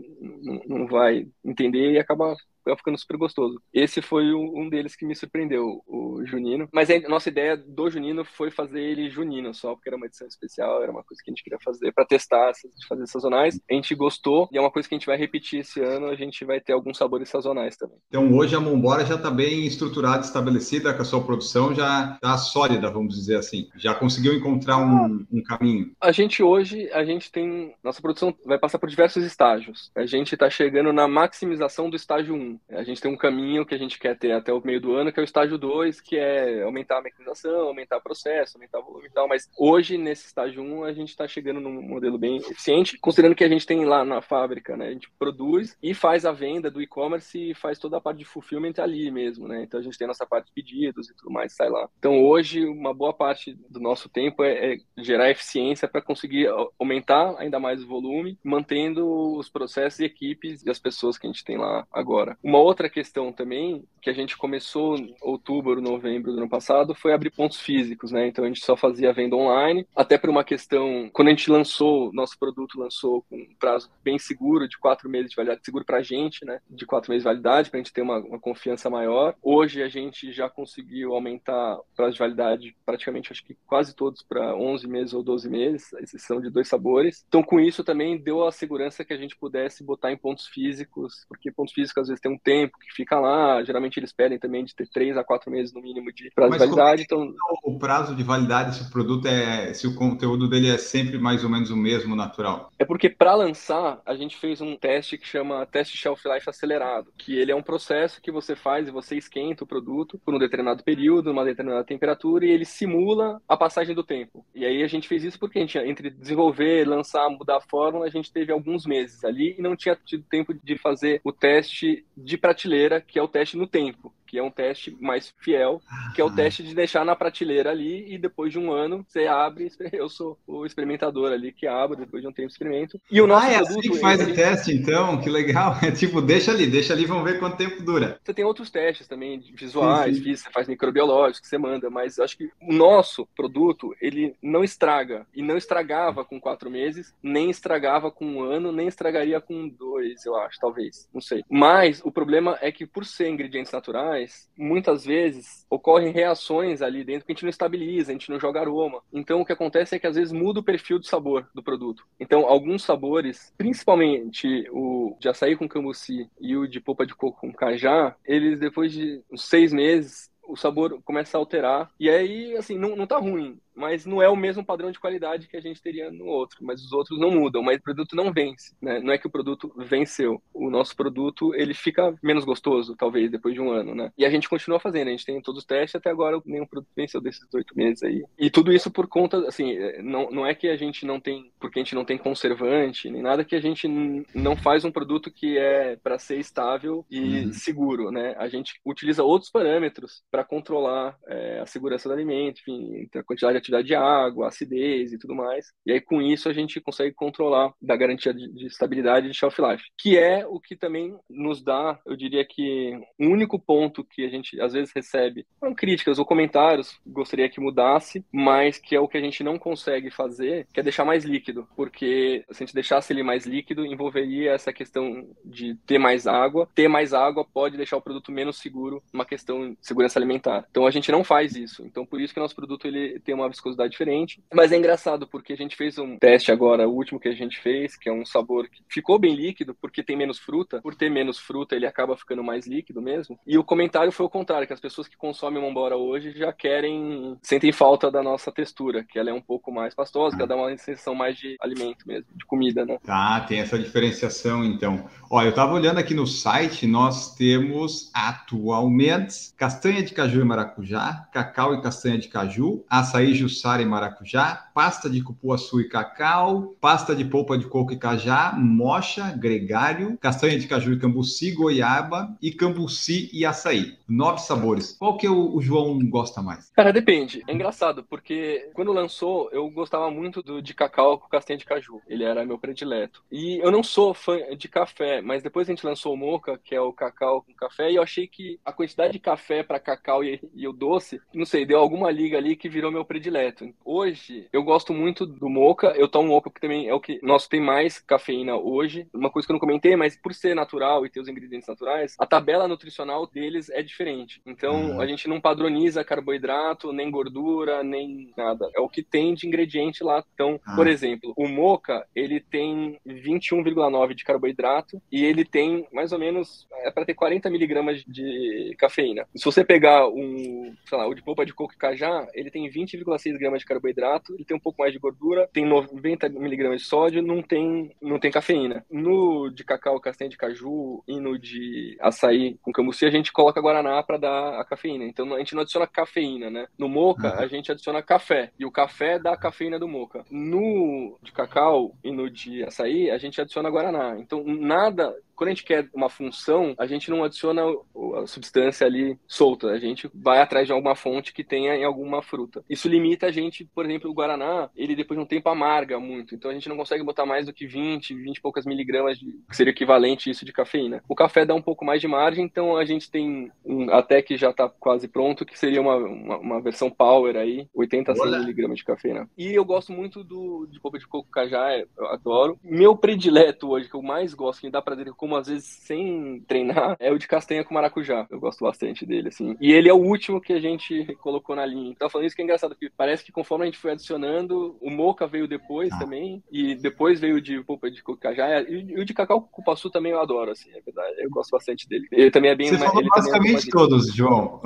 não vai entender e acaba acaba ficando super gostoso. Esse foi um deles que me surpreendeu, o Junino. Mas a nossa ideia do Junino foi fazer ele junino só, porque era uma edição especial, era uma coisa que a gente queria fazer para testar, fazer sazonais. A gente gostou e é uma coisa que a gente vai repetir esse ano, a gente vai ter alguns sabores sazonais também. Então hoje a Mombora já está bem estruturada, estabelecida, com a sua produção já está sólida, vamos dizer assim. Já conseguiu encontrar um, um caminho. A gente hoje, a gente tem, nossa produção vai passar por diversos estágios. A gente está chegando na maximização do estágio 1. A gente tem um caminho que a gente quer ter até o meio do ano, que é o estágio 2, que é aumentar a mecanização, aumentar o processo, aumentar o volume e tal. Mas hoje, nesse estágio 1, um, a gente está chegando num modelo bem eficiente, considerando que a gente tem lá na fábrica, né? A gente produz e faz a venda do e-commerce e faz toda a parte de fulfillment ali mesmo, né? Então a gente tem a nossa parte de pedidos e tudo mais, sai lá. Então hoje, uma boa parte do nosso tempo é, é gerar eficiência para conseguir aumentar ainda mais o volume, mantendo os processos e equipes e as pessoas que a gente tem lá agora. Uma outra questão também, que a gente começou em outubro, novembro do ano passado, foi abrir pontos físicos, né? Então a gente só fazia venda online, até por uma questão, quando a gente lançou, nosso produto lançou com um prazo bem seguro, de quatro meses de validade, seguro para a gente, né? De quatro meses de validade, para a gente ter uma, uma, confiança maior. Hoje a gente já conseguiu aumentar o prazo de validade praticamente, acho que quase todos para 11 meses ou 12 meses, a exceção de dois sabores. Então com isso também deu a segurança que a gente pudesse botar em pontos físicos, porque pontos físicos às vezes tem um tempo que fica lá. Geralmente eles pedem também de ter três a quatro meses no mínimo de prazo Mas de validade. É então o prazo de validade se o produto é se o conteúdo dele é sempre mais ou menos o mesmo natural. É porque para lançar a gente fez um teste que chama teste shelf life acelerado, que ele é um processo que você faz e você esquenta o produto por um determinado período, uma determinada temperatura e ele simula a passagem do tempo. E aí a gente fez isso porque a gente entre desenvolver, lançar, mudar a fórmula, a gente teve alguns meses ali e não tinha tido tempo de fazer o teste de prateleira, que é o teste no tempo que é um teste mais fiel, que é o teste de deixar na prateleira ali e depois de um ano você abre. [LAUGHS] Eu sou o experimentador ali que abro depois de um tempo experimento. E o nosso ah, é produto, assim que faz ele... o teste, então, que legal. [LAUGHS] É tipo, deixa ali, deixa ali, vamos ver quanto tempo dura. Você tem outros testes também visuais, sim, sim. que você faz microbiológicos, que você manda, mas acho que o nosso produto ele não estraga e não estragava com quatro meses, nem estragava com um ano, nem estragaria com dois, eu acho, talvez, não sei. Mas o problema é que por ser ingredientes naturais mas muitas vezes ocorrem reações ali dentro que a gente não estabiliza, a gente não joga aroma. Então o que acontece é que às vezes muda o perfil de sabor do produto. Então alguns sabores, principalmente o de açaí com cambuci e o de polpa de coco com cajá, eles depois de uns seis meses o sabor começa a alterar. E aí, assim, não, não tá ruim mas não é o mesmo padrão de qualidade que a gente teria no outro. Mas os outros não mudam, mas o produto não vence, né? Não é que o produto venceu. O nosso produto, ele fica menos gostoso, talvez, depois de um ano, né? E a gente continua fazendo, a gente tem todos os testes, até agora nenhum produto venceu desses oito meses aí. E tudo isso por conta, assim, não, não é que a gente não tem, porque a gente não tem conservante, nem nada que a gente não faz um produto que é para ser estável e uhum. seguro, né? A gente utiliza outros parâmetros para controlar é, a segurança do alimento, enfim, a quantidade de atividade de água, acidez e tudo mais. E aí, com isso, a gente consegue controlar da garantia de, de estabilidade de shelf life, que é o que também nos dá, eu diria que o único ponto que a gente às vezes recebe, não críticas ou comentários, gostaria que mudasse, mas que é o que a gente não consegue fazer, que é deixar mais líquido, porque se a gente deixasse ele mais líquido, envolveria essa questão de ter mais água. Ter mais água pode deixar o produto menos seguro, uma questão de segurança alimentar. Então a gente não faz isso. Então por isso que nosso produto ele tem uma viscosidade diferente. Mas é engraçado porque a gente fez um teste agora, o último que a gente fez, que é um sabor que ficou bem líquido porque tem menos fruta. Por ter menos fruta, ele acaba ficando mais líquido mesmo. E o comentário foi o contrário, que as pessoas que consomem Mombora hoje já querem, sentem falta da nossa textura, que ela é um pouco mais pastosa, que ela dá uma sensação mais de alimento mesmo, de comida, né? Tá, tem essa diferenciação então. Olha, eu tava olhando aqui no site, nós temos atualmente castanha de caju e maracujá, cacau e castanha de caju, açaí jussara e maracujá, pasta de cupuaçu e cacau, pasta de polpa de coco e cajá, mocha, gregário, castanha de caju e cambuci, goiaba e cambuci e açaí. Nove sabores. Qual que o, o João gosta mais? Cara, depende. É engraçado, porque quando lançou, eu gostava muito do de cacau com castanha de caju. Ele era meu predileto. E eu não sou fã de café, mas depois a gente lançou o moca, que é o cacau com café, e eu achei que a quantidade de café para cacau e, e o doce, não sei, deu alguma liga ali que virou meu predileto Hoje, eu gosto muito do moca. Eu tomo moca porque também é o que nosso tem mais cafeína hoje. Uma coisa que eu não comentei, mas por ser natural e ter os ingredientes naturais, a tabela nutricional deles é diferente. Então, uhum. a gente não padroniza carboidrato, nem gordura, nem nada. É o que tem de ingrediente lá. Então, ah. por exemplo, o moca, ele tem 21,9 de carboidrato e ele tem mais ou menos é para ter 40 miligramas de cafeína. Se você pegar um, sei lá, o de polpa de coco e cajá, ele tem 20,6 gramas de carboidrato, ele tem um pouco mais de gordura, tem 90 miligramas de sódio, não tem, não tem cafeína. No de cacau, castanha de caju e no de açaí com cambuci, a gente coloca guaraná para dar a cafeína. Então a gente não adiciona cafeína, né? No moca, uhum. a gente adiciona café e o café dá a cafeína do moca. No de cacau e no de açaí, a gente adiciona guaraná. Então nada quando a gente quer uma função, a gente não adiciona a substância ali solta, a gente vai atrás de alguma fonte que tenha em alguma fruta. Isso limita a gente, por exemplo, o guaraná, ele depois de um tempo amarga muito, então a gente não consegue botar mais do que 20, 20 e poucas miligramas, de, que seria equivalente isso de cafeína. O café dá um pouco mais de margem, então a gente tem um, até que já está quase pronto, que seria uma, uma, uma, versão power aí, 80 a 100 miligramas de cafeína. E eu gosto muito do de polpa de coco cajá, eu adoro. Meu predileto hoje, que eu mais gosto, que me dá prazer, como às vezes sem treinar, [LAUGHS] é o de castanha com maracujá. Eu gosto bastante dele, assim. E ele é o último que a gente [LAUGHS] colocou na linha. Então, falando isso que é engraçado, porque parece que conforme a gente foi adicionando, o moca veio depois ah. também, e depois veio de polpa de cocajá, e o de cacau com cupuaçu também eu adoro, assim, é verdade. Eu gosto bastante dele. Ele também é bem... Você falou basicamente é todos, João.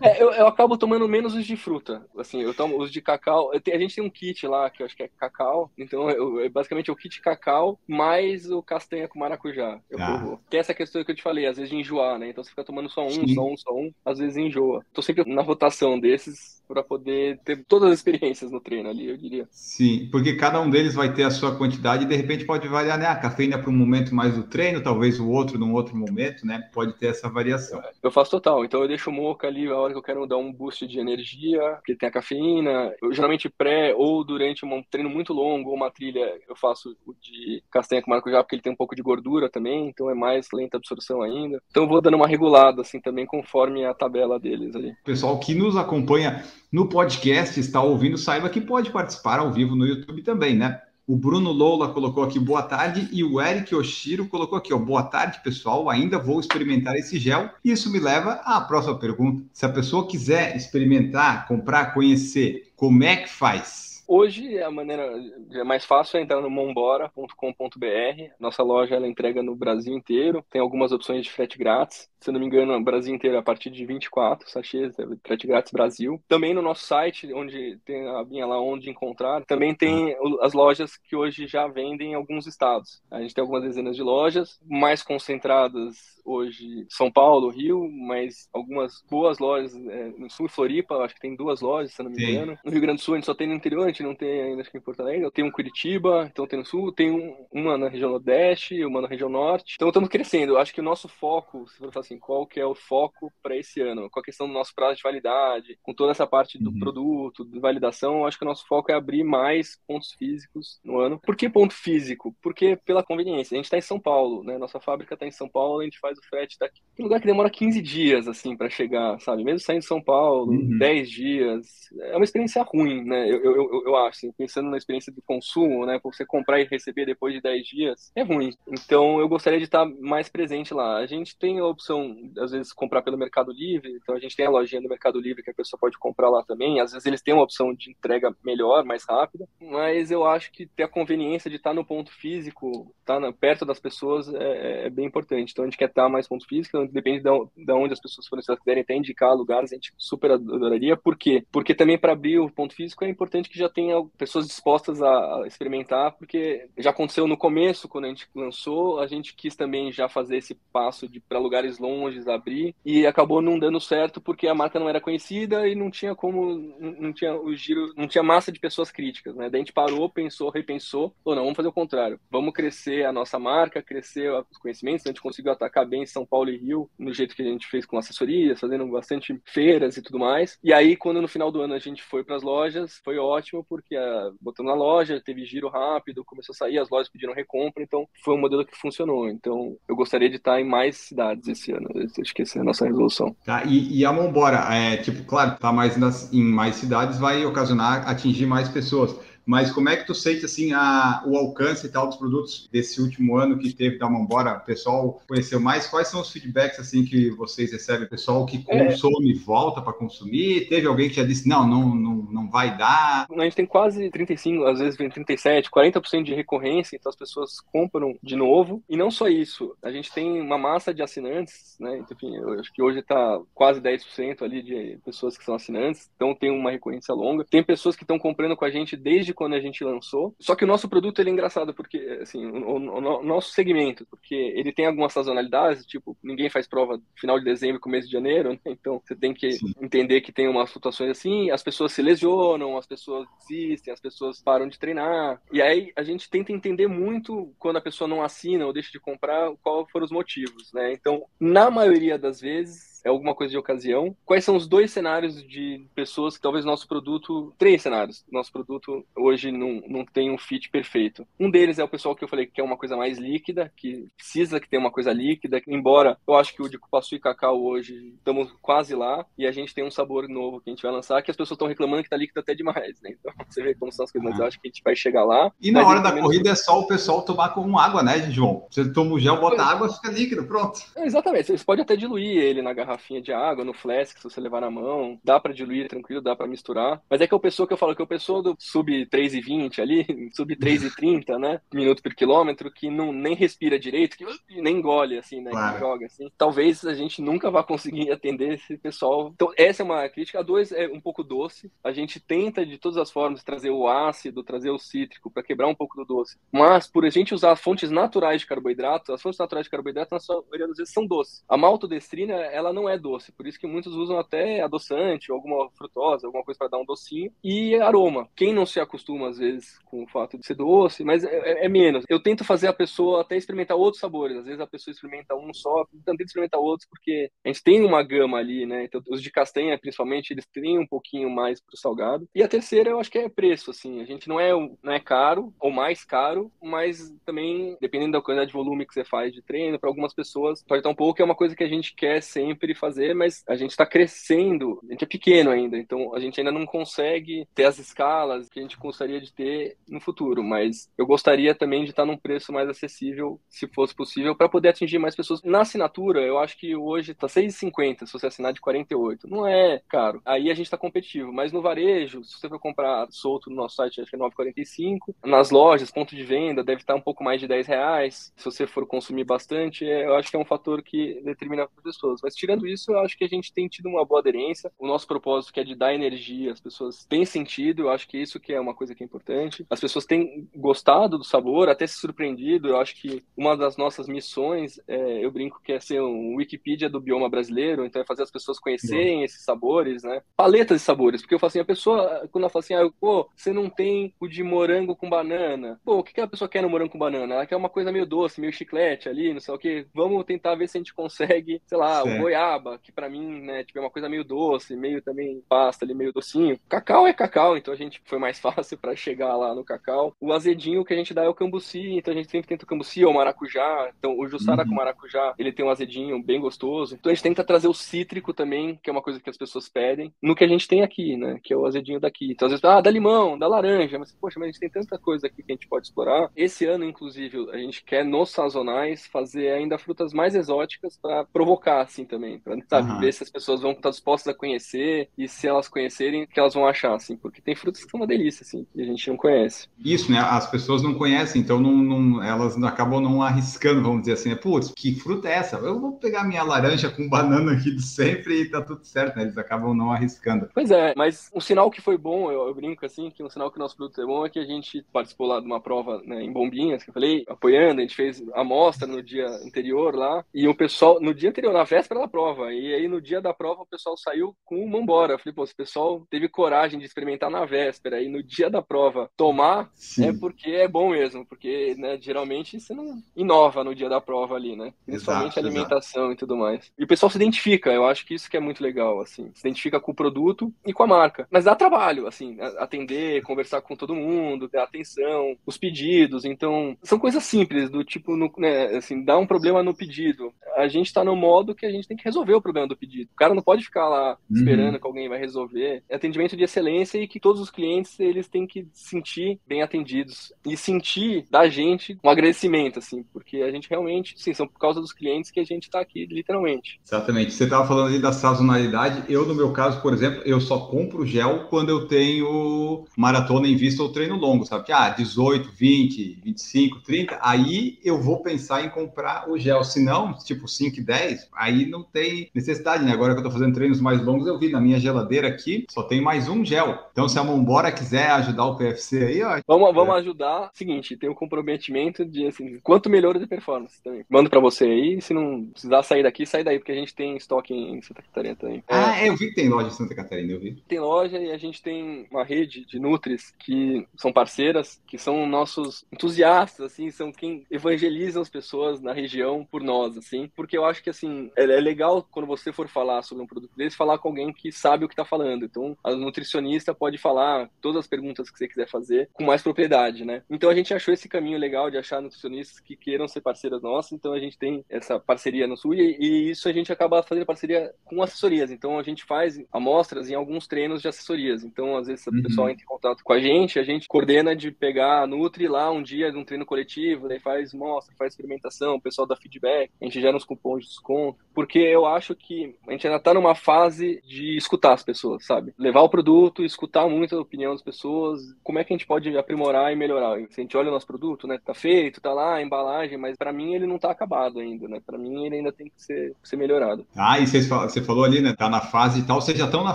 é, [LAUGHS] eu, eu acabo tomando menos os de fruta, assim, eu tomo os de cacau, a gente tem um kit lá, que eu acho que é cacau, então eu, eu basicamente é o kit cacau, mais o castanha com maracujá já. Eu ah. Tem essa questão que eu te falei, às vezes de enjoar, né? Então você fica tomando só um, Sim. só um, só um, às vezes enjoa. Tô sempre na rotação desses para poder ter todas as experiências no treino ali, eu diria. Sim, porque cada um deles vai ter a sua quantidade e de repente pode variar, né? A cafeína para um momento mais do treino, talvez o outro num outro momento, né? Pode ter essa variação. Eu faço total, então eu deixo o moca ali a hora que eu quero dar um boost de energia, porque tem a cafeína. Eu geralmente pré ou durante um treino muito longo ou uma trilha, eu faço o de castanha com maracujá, porque ele tem um pouco de gordura também, então é mais lenta a absorção ainda. Então eu vou dando uma regulada assim também conforme a tabela deles ali. Pessoal que nos acompanha no podcast, está ouvindo, saiba que pode participar ao vivo no YouTube também, né? O Bruno Lola colocou aqui boa tarde e o Eric Oshiro colocou aqui, ó, boa tarde, pessoal. Ainda vou experimentar esse gel. Isso me leva à próxima pergunta. Se a pessoa quiser experimentar, comprar, conhecer, como é que faz? Hoje a maneira é mais fácil é entrar no mombora.com.br. Nossa loja ela entrega no Brasil inteiro. Tem algumas opções de frete grátis. Se não me engano, no Brasil inteiro a partir de 24 sachês, é frete grátis Brasil. Também no nosso site, onde tem a linha lá onde encontrar, também tem as lojas que hoje já vendem em alguns estados. A gente tem algumas dezenas de lojas, mais concentradas hoje São Paulo, Rio, mas algumas boas lojas é, no Sul, Floripa, acho que tem duas lojas, se não me engano. No Rio Grande do Sul a gente só tem no interior, a gente não tem ainda acho que em Porto Alegre. Tem um Curitiba, então tem no Sul, tem um, uma na região Nordeste, uma na região Norte. Então estamos crescendo. Acho que o nosso foco, se for falar assim, qual que é o foco para esse ano? Com a questão do nosso prazo de validade, com toda essa parte do uhum. produto, de validação, eu acho que o nosso foco é abrir mais pontos físicos no ano. Por que ponto físico? Porque pela conveniência. A gente está em São Paulo, né? Nossa fábrica está em São Paulo, a gente faz o frete daqui. Tem lugar que demora 15 dias, assim, para chegar, sabe? Mesmo saindo de São Paulo, uhum. 10 dias. É uma experiência ruim, né? Eu, eu, eu, eu acho, assim, pensando na experiência do consumo, né? Você comprar e receber depois de 10 dias, é ruim. Então, eu gostaria de estar mais presente lá. A gente tem a opção, às vezes, comprar pelo Mercado Livre. Então, a gente tem a lojinha do Mercado Livre que a pessoa pode comprar lá também. Às vezes, eles têm uma opção de entrega melhor, mais rápida. Mas eu acho que ter a conveniência de estar no ponto físico, estar perto das pessoas, é, é bem importante. Então, a gente quer estar mais ponto físico, depende de onde as pessoas forem, se elas quiserem até indicar lugares, a gente super adoraria. Por quê? Porque também para abrir o ponto físico é importante que já tenha pessoas dispostas a experimentar, porque já aconteceu no começo, quando a gente lançou, a gente quis também já fazer esse passo de para lugares longes abrir e acabou não dando certo porque a marca não era conhecida e não tinha como, não tinha o giro, não tinha massa de pessoas críticas, né? Daí a gente parou, pensou, repensou, ou não, vamos fazer o contrário, vamos crescer a nossa marca, crescer os conhecimentos, a gente conseguiu atacar bem São Paulo e Rio no jeito que a gente fez com assessorias, fazendo bastante feiras e tudo mais. E aí, quando no final do ano a gente foi para as lojas, foi ótimo, porque a, botando na loja, teve giro rápido, começou a sair, as lojas pediram recompra, então foi um modelo que funcionou. Então, eu gostaria de estar em mais cidades esse ano. Ano. Acho que essa é a nossa resolução. Tá, e, e a Mombora, é, tipo, claro, tá mais nas, em mais cidades, vai ocasionar atingir mais pessoas. Mas como é que tu sente assim a, o alcance e tal dos produtos desse último ano que teve da Mambora? O pessoal conheceu mais? Quais são os feedbacks assim que vocês recebem? O pessoal que é. consome é. volta para consumir? Teve alguém que já disse não, não, não, não vai dar? A gente tem quase 35, às vezes vem 37, 40% de recorrência, então as pessoas compram de novo. E não só isso, a gente tem uma massa de assinantes, né? Então, enfim, eu acho que hoje está quase 10% ali de pessoas que são assinantes, então tem uma recorrência longa. Tem pessoas que estão comprando com a gente desde quando a gente lançou. Só que o nosso produto ele é engraçado porque assim, o, o, o nosso segmento, porque ele tem algumas sazonalidades, tipo, ninguém faz prova final de dezembro, começo de janeiro, né? Então você tem que Sim. entender que tem umas situações assim, as pessoas se lesionam, as pessoas desistem, as pessoas param de treinar. E aí a gente tenta entender muito quando a pessoa não assina ou deixa de comprar, qual foram os motivos, né? Então, na maioria das vezes, é alguma coisa de ocasião. Quais são os dois cenários de pessoas que talvez nosso produto. Três cenários. Nosso produto hoje não, não tem um fit perfeito. Um deles é o pessoal que eu falei que é uma coisa mais líquida, que precisa que tenha uma coisa líquida, embora eu acho que o de cupuaçu e cacau hoje estamos quase lá e a gente tem um sabor novo que a gente vai lançar que as pessoas estão reclamando que tá líquido até demais, né? Então [LAUGHS] você vê como são as coisas, mas eu acho que a gente vai chegar lá. E na hora da corrida é só o pessoal tomar com água, né, João? Você toma o gel, bota água, fica líquido, pronto. É, exatamente. Você pode até diluir ele na garrafa garrafinha de água, no flask, se você levar na mão. Dá para diluir tranquilo, dá para misturar. Mas é que o pessoa que eu falo que o pessoa do sub 3,20 ali, [LAUGHS] sub 3,30, né? Minuto por quilômetro, que não nem respira direito, que nem engole, assim, né? Claro. Joga assim. Talvez a gente nunca vá conseguir atender esse pessoal. Então, essa é uma crítica. A dois é um pouco doce. A gente tenta, de todas as formas, trazer o ácido, trazer o cítrico para quebrar um pouco do doce. Mas, por a gente usar fontes naturais de carboidrato, as fontes naturais de carboidrato, na sua maioria das vezes, são doces. A maltodestrina, ela não é doce, por isso que muitos usam até adoçante, alguma frutose, alguma coisa para dar um docinho, e aroma. Quem não se acostuma, às vezes, com o fato de ser doce, mas é, é, é menos. Eu tento fazer a pessoa até experimentar outros sabores, às vezes a pessoa experimenta um só, tento experimentar outros, porque a gente tem uma gama ali, né? Então, os de castanha, principalmente, eles têm um pouquinho mais pro salgado. E a terceira, eu acho que é preço, assim. A gente não é, não é caro, ou mais caro, mas também, dependendo da quantidade de volume que você faz de treino, para algumas pessoas pode estar um pouco, é uma coisa que a gente quer sempre fazer, mas a gente está crescendo, a gente é pequeno ainda, então a gente ainda não consegue ter as escalas que a gente gostaria de ter no futuro, mas eu gostaria também de estar num preço mais acessível, se fosse possível, para poder atingir mais pessoas. Na assinatura, eu acho que hoje está 6,50 se você assinar de 48. Não é caro. Aí a gente está competitivo, mas no varejo, se você for comprar solto no nosso site, acho que é 9,45. Nas lojas, ponto de venda, deve estar um pouco mais de 10 reais. Se você for consumir bastante, é, eu acho que é um fator que determina as pessoas. Mas tirando isso, eu acho que a gente tem tido uma boa aderência. O nosso propósito que é de dar energia, as pessoas têm sentido, eu acho que isso que é uma coisa que é importante. As pessoas têm gostado do sabor, até se surpreendido. Eu acho que uma das nossas missões, é, eu brinco que é ser um Wikipedia do bioma brasileiro, então é fazer as pessoas conhecerem esses sabores, né? Paletas de sabores, porque eu falo assim, a pessoa, quando ela fala assim, ah, pô, você não tem o de morango com banana. Pô, o que a pessoa quer no morango com banana? Ela quer uma coisa meio doce, meio chiclete ali, não sei o que. Vamos tentar ver se a gente consegue, sei lá, certo. o goiaba, que para mim né? Tipo, é uma coisa meio doce, meio também pasta ali, meio docinho. Cacau é cacau, então a gente foi mais [LAUGHS] fácil para chegar lá no cacau. O azedinho que a gente dá é o cambuci, então a gente sempre tenta o cambuci ou maracujá. Então o jussara uhum. com maracujá, ele tem um azedinho bem gostoso. Então a gente tenta trazer o cítrico também, que é uma coisa que as pessoas pedem, no que a gente tem aqui, né? Que é o azedinho daqui. Então às vezes, ah, dá limão, dá laranja, mas poxa, mas a gente tem tanta coisa aqui que a gente pode explorar. Esse ano, inclusive, a gente quer nos sazonais fazer ainda frutas mais exóticas para provocar assim também, para uhum. ver se as pessoas vão estar dispostas a conhecer e se elas conhecerem, o que elas vão achar, assim, porque tem frutas que são uma delícia, assim, e a gente não conhece. Isso, né? As pessoas não conhecem, então não, não elas acabam não arriscando, vamos dizer assim, né? Putz, que fruta é essa? Eu vou pegar minha laranja com banana aqui de sempre e tá tudo certo, né? Eles acabam não arriscando. Pois é, mas um sinal que foi bom, eu, eu brinco assim, que um sinal que o nosso produto é bom é que a gente participou lá de uma prova né, em Bombinhas, que eu falei, apoiando, a gente fez a amostra no dia anterior lá, e o pessoal, no dia anterior, na véspera da prova, e aí no dia da prova o pessoal saiu com uma embora. Eu falei, pô, esse pessoal teve coragem de experimentar na véspera e no dia da prova tomar, Sim. é porque é bom mesmo, porque né, geralmente você não inova no dia da prova ali, né? Principalmente exato, alimentação exato. e tudo mais. E o pessoal se identifica, eu acho que isso que é muito legal, assim. Se identifica com o produto e com a marca. Mas dá trabalho, assim, atender, conversar com todo mundo, ter atenção, os pedidos. Então, são coisas simples, do tipo, no, né, assim, dá um problema no pedido. A gente tá no modo que a gente tem que resolver o problema do pedido. O cara não pode ficar lá Uhum. esperando que alguém vai resolver. É atendimento de excelência e que todos os clientes, eles têm que se sentir bem atendidos e sentir da gente um agradecimento, assim, porque a gente realmente, sim, são por causa dos clientes que a gente tá aqui, literalmente. Exatamente. Você estava falando ali da sazonalidade. Eu, no meu caso, por exemplo, eu só compro gel quando eu tenho maratona em vista ou treino longo, sabe? Que, ah, 18, 20, 25, 30, aí eu vou pensar em comprar o gel. Se não, tipo 5 e 10, aí não tem necessidade, né? Agora que eu tô fazendo treinos mais longos, eu vi na minha geladeira aqui, só tem mais um gel. Então, se a Mombora quiser ajudar o PFC aí, ó. Vamos, vamos ajudar. Seguinte, tem o comprometimento de, assim, quanto melhora de performance também. Mando pra você aí, se não precisar sair daqui, sai daí, porque a gente tem estoque em Santa Catarina também. Ah, é, eu vi que tem loja em Santa Catarina, eu vi. tem loja e a gente tem uma rede de Nutris que são parceiras, que são nossos entusiastas, assim, são quem evangelizam as pessoas na região por nós, assim, porque eu acho que, assim, é é legal quando você for falar sobre um produto desse, falar com alguém que sabe o que tá falando. Então, a nutricionista pode falar todas as perguntas que você quiser fazer com mais propriedade, né? Então, a gente achou esse caminho legal de achar nutricionistas que queiram ser parceiras nossas, então a gente tem essa parceria no Sul e, e isso a gente acaba fazendo parceria com assessorias. Então, a gente faz amostras em alguns treinos de assessorias. Então, às vezes, o Uhum. pessoal entra em contato com a gente, a gente coordena de pegar a Nutri lá um dia de um treino coletivo, daí faz mostra, faz experimentação, o pessoal dá feedback, a gente gera uns cupons de desconto, porque eu acho que a gente ainda tá numa fase de escutar as pessoas, sabe? Levar o produto, escutar muito a opinião das pessoas, como é que a gente pode aprimorar e melhorar. Se a gente olha o nosso produto, né, tá feito, tá lá a embalagem, mas para mim ele não tá acabado ainda, né? Para mim ele ainda tem que ser, ser melhorado. Ah, e vocês você falou ali, né? Tá na fase e tal. Vocês já estão na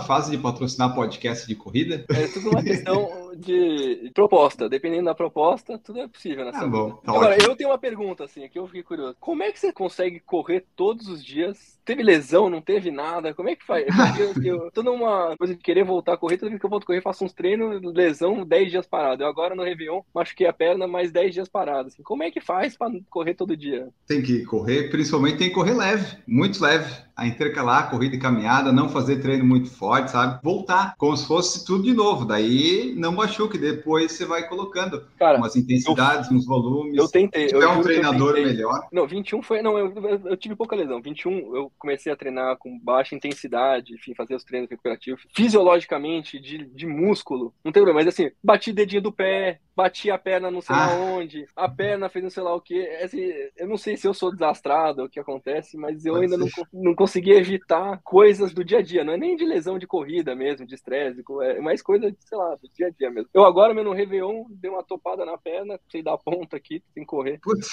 fase de patrocinar podcast de corrida? É tudo uma questão de proposta. Dependendo da proposta, tudo é possível nessa Tá vida. bom, tá Agora, ótimo. eu tenho uma pergunta, assim, aqui eu fiquei curioso. Como é que você consegue correr todos os dias? Teve lesão, não teve nada? Como é que faz? Eu, eu tô numa coisa de querer voltar a correr, toda vez que eu volto a correr, faço uns treinos, lesão, 10 dias parado. Eu agora no Réveillon machuquei a perna, mais 10 dias parado. Assim. Como é que faz pra correr todo dia? Tem que correr, principalmente tem que correr leve, muito leve. A intercalar corrida e caminhada, não fazer treino muito forte, sabe? Voltar, como se fosse tudo de novo. Daí não machuque, depois você vai colocando Cara, umas intensidades, uns volumes. eu tentei. Se Eu tiver um eu treinador tentei. melhor. Não, 21 foi. Não, eu, eu- eu tive pouca lesão. 21 eu comecei a treinar com baixa intensidade, enfim, fazer os treinos recuperativos. Fisiologicamente, de, de músculo, não tem problema, mas assim, bati dedinho do pé, bati a perna não sei lá Ah. onde, a perna fez não sei lá o que. Assim, eu não sei se eu sou desastrado o que acontece, mas eu Pode ainda não, não consegui evitar coisas do dia a dia. Não é nem de lesão de corrida mesmo, de estresse, é mais coisa, de, sei lá, do dia a dia mesmo. Eu agora, meu, no Réveillon, dei uma topada na perna, sei dar ponta aqui, sem correr. Putz.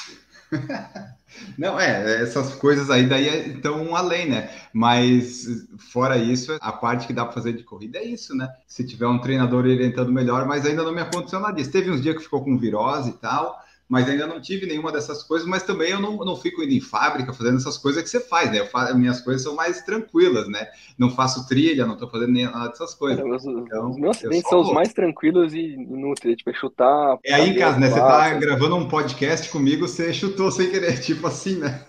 [LAUGHS] Não, é, essas coisas aí daí estão além, né? Mas fora isso, a parte que dá para fazer de corrida é isso, né? Se tiver um treinador orientando melhor, mas ainda não me aconteceu nada disso. Teve uns dias que ficou com virose e tal, mas ainda não tive nenhuma dessas coisas, mas também eu não, não fico indo em fábrica fazendo essas coisas que você faz, né? Eu fa- minhas coisas são mais tranquilas, né? Não faço trilha, não tô fazendo nem nada dessas coisas. Os, Então, os meus eu acidentes são os mais tranquilos e inúteis, tipo, é chutar. É aí em casa, né? Você tá gravando um podcast comigo, você [LAUGHS] chutou sem querer, tipo assim, né?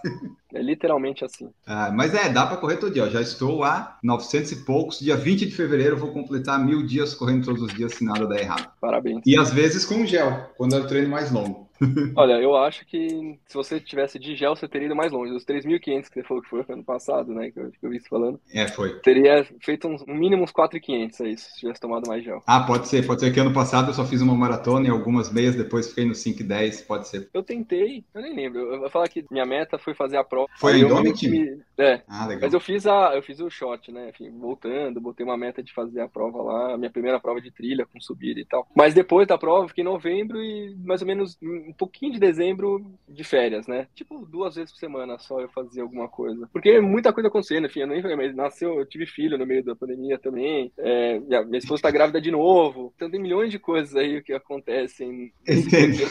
É literalmente assim. Ah, mas é, dá para correr todo dia. ó. Já estou a 900 e poucos. Dia 20 de fevereiro eu vou completar mil dias correndo todos os dias se nada der errado. Parabéns. E às vezes com gel, quando é o treino mais longo. Olha, eu acho que se você tivesse de gel, você teria ido mais longe. Os 3.500 que você falou que foi ano passado, né? Que eu, que eu vi você falando. É, foi. Teria feito uns, no mínimo uns 4.500 aí, se tivesse tomado mais gel. Ah, pode ser. Pode ser que ano passado eu só fiz uma maratona e algumas meias, depois fiquei no 5 e 10. Pode ser. Eu tentei, eu nem lembro. Eu vou falar que minha meta foi fazer a prova. Foi Indomit? me- É, Ah, legal. Mas eu fiz a, eu fiz o shot, né? Enfim, voltando, botei uma meta de fazer a prova lá, minha primeira prova de trilha com subida e tal. Mas depois da prova, fiquei em novembro e mais ou menos um pouquinho de dezembro de férias, né? Tipo, duas vezes por semana só eu fazia alguma coisa. Porque muita coisa acontecendo, enfim, eu nem falei, mas nasceu, eu tive filho no meio da pandemia também. é, minha, minha esposa tá grávida de novo. Então tem milhões de coisas aí que acontecem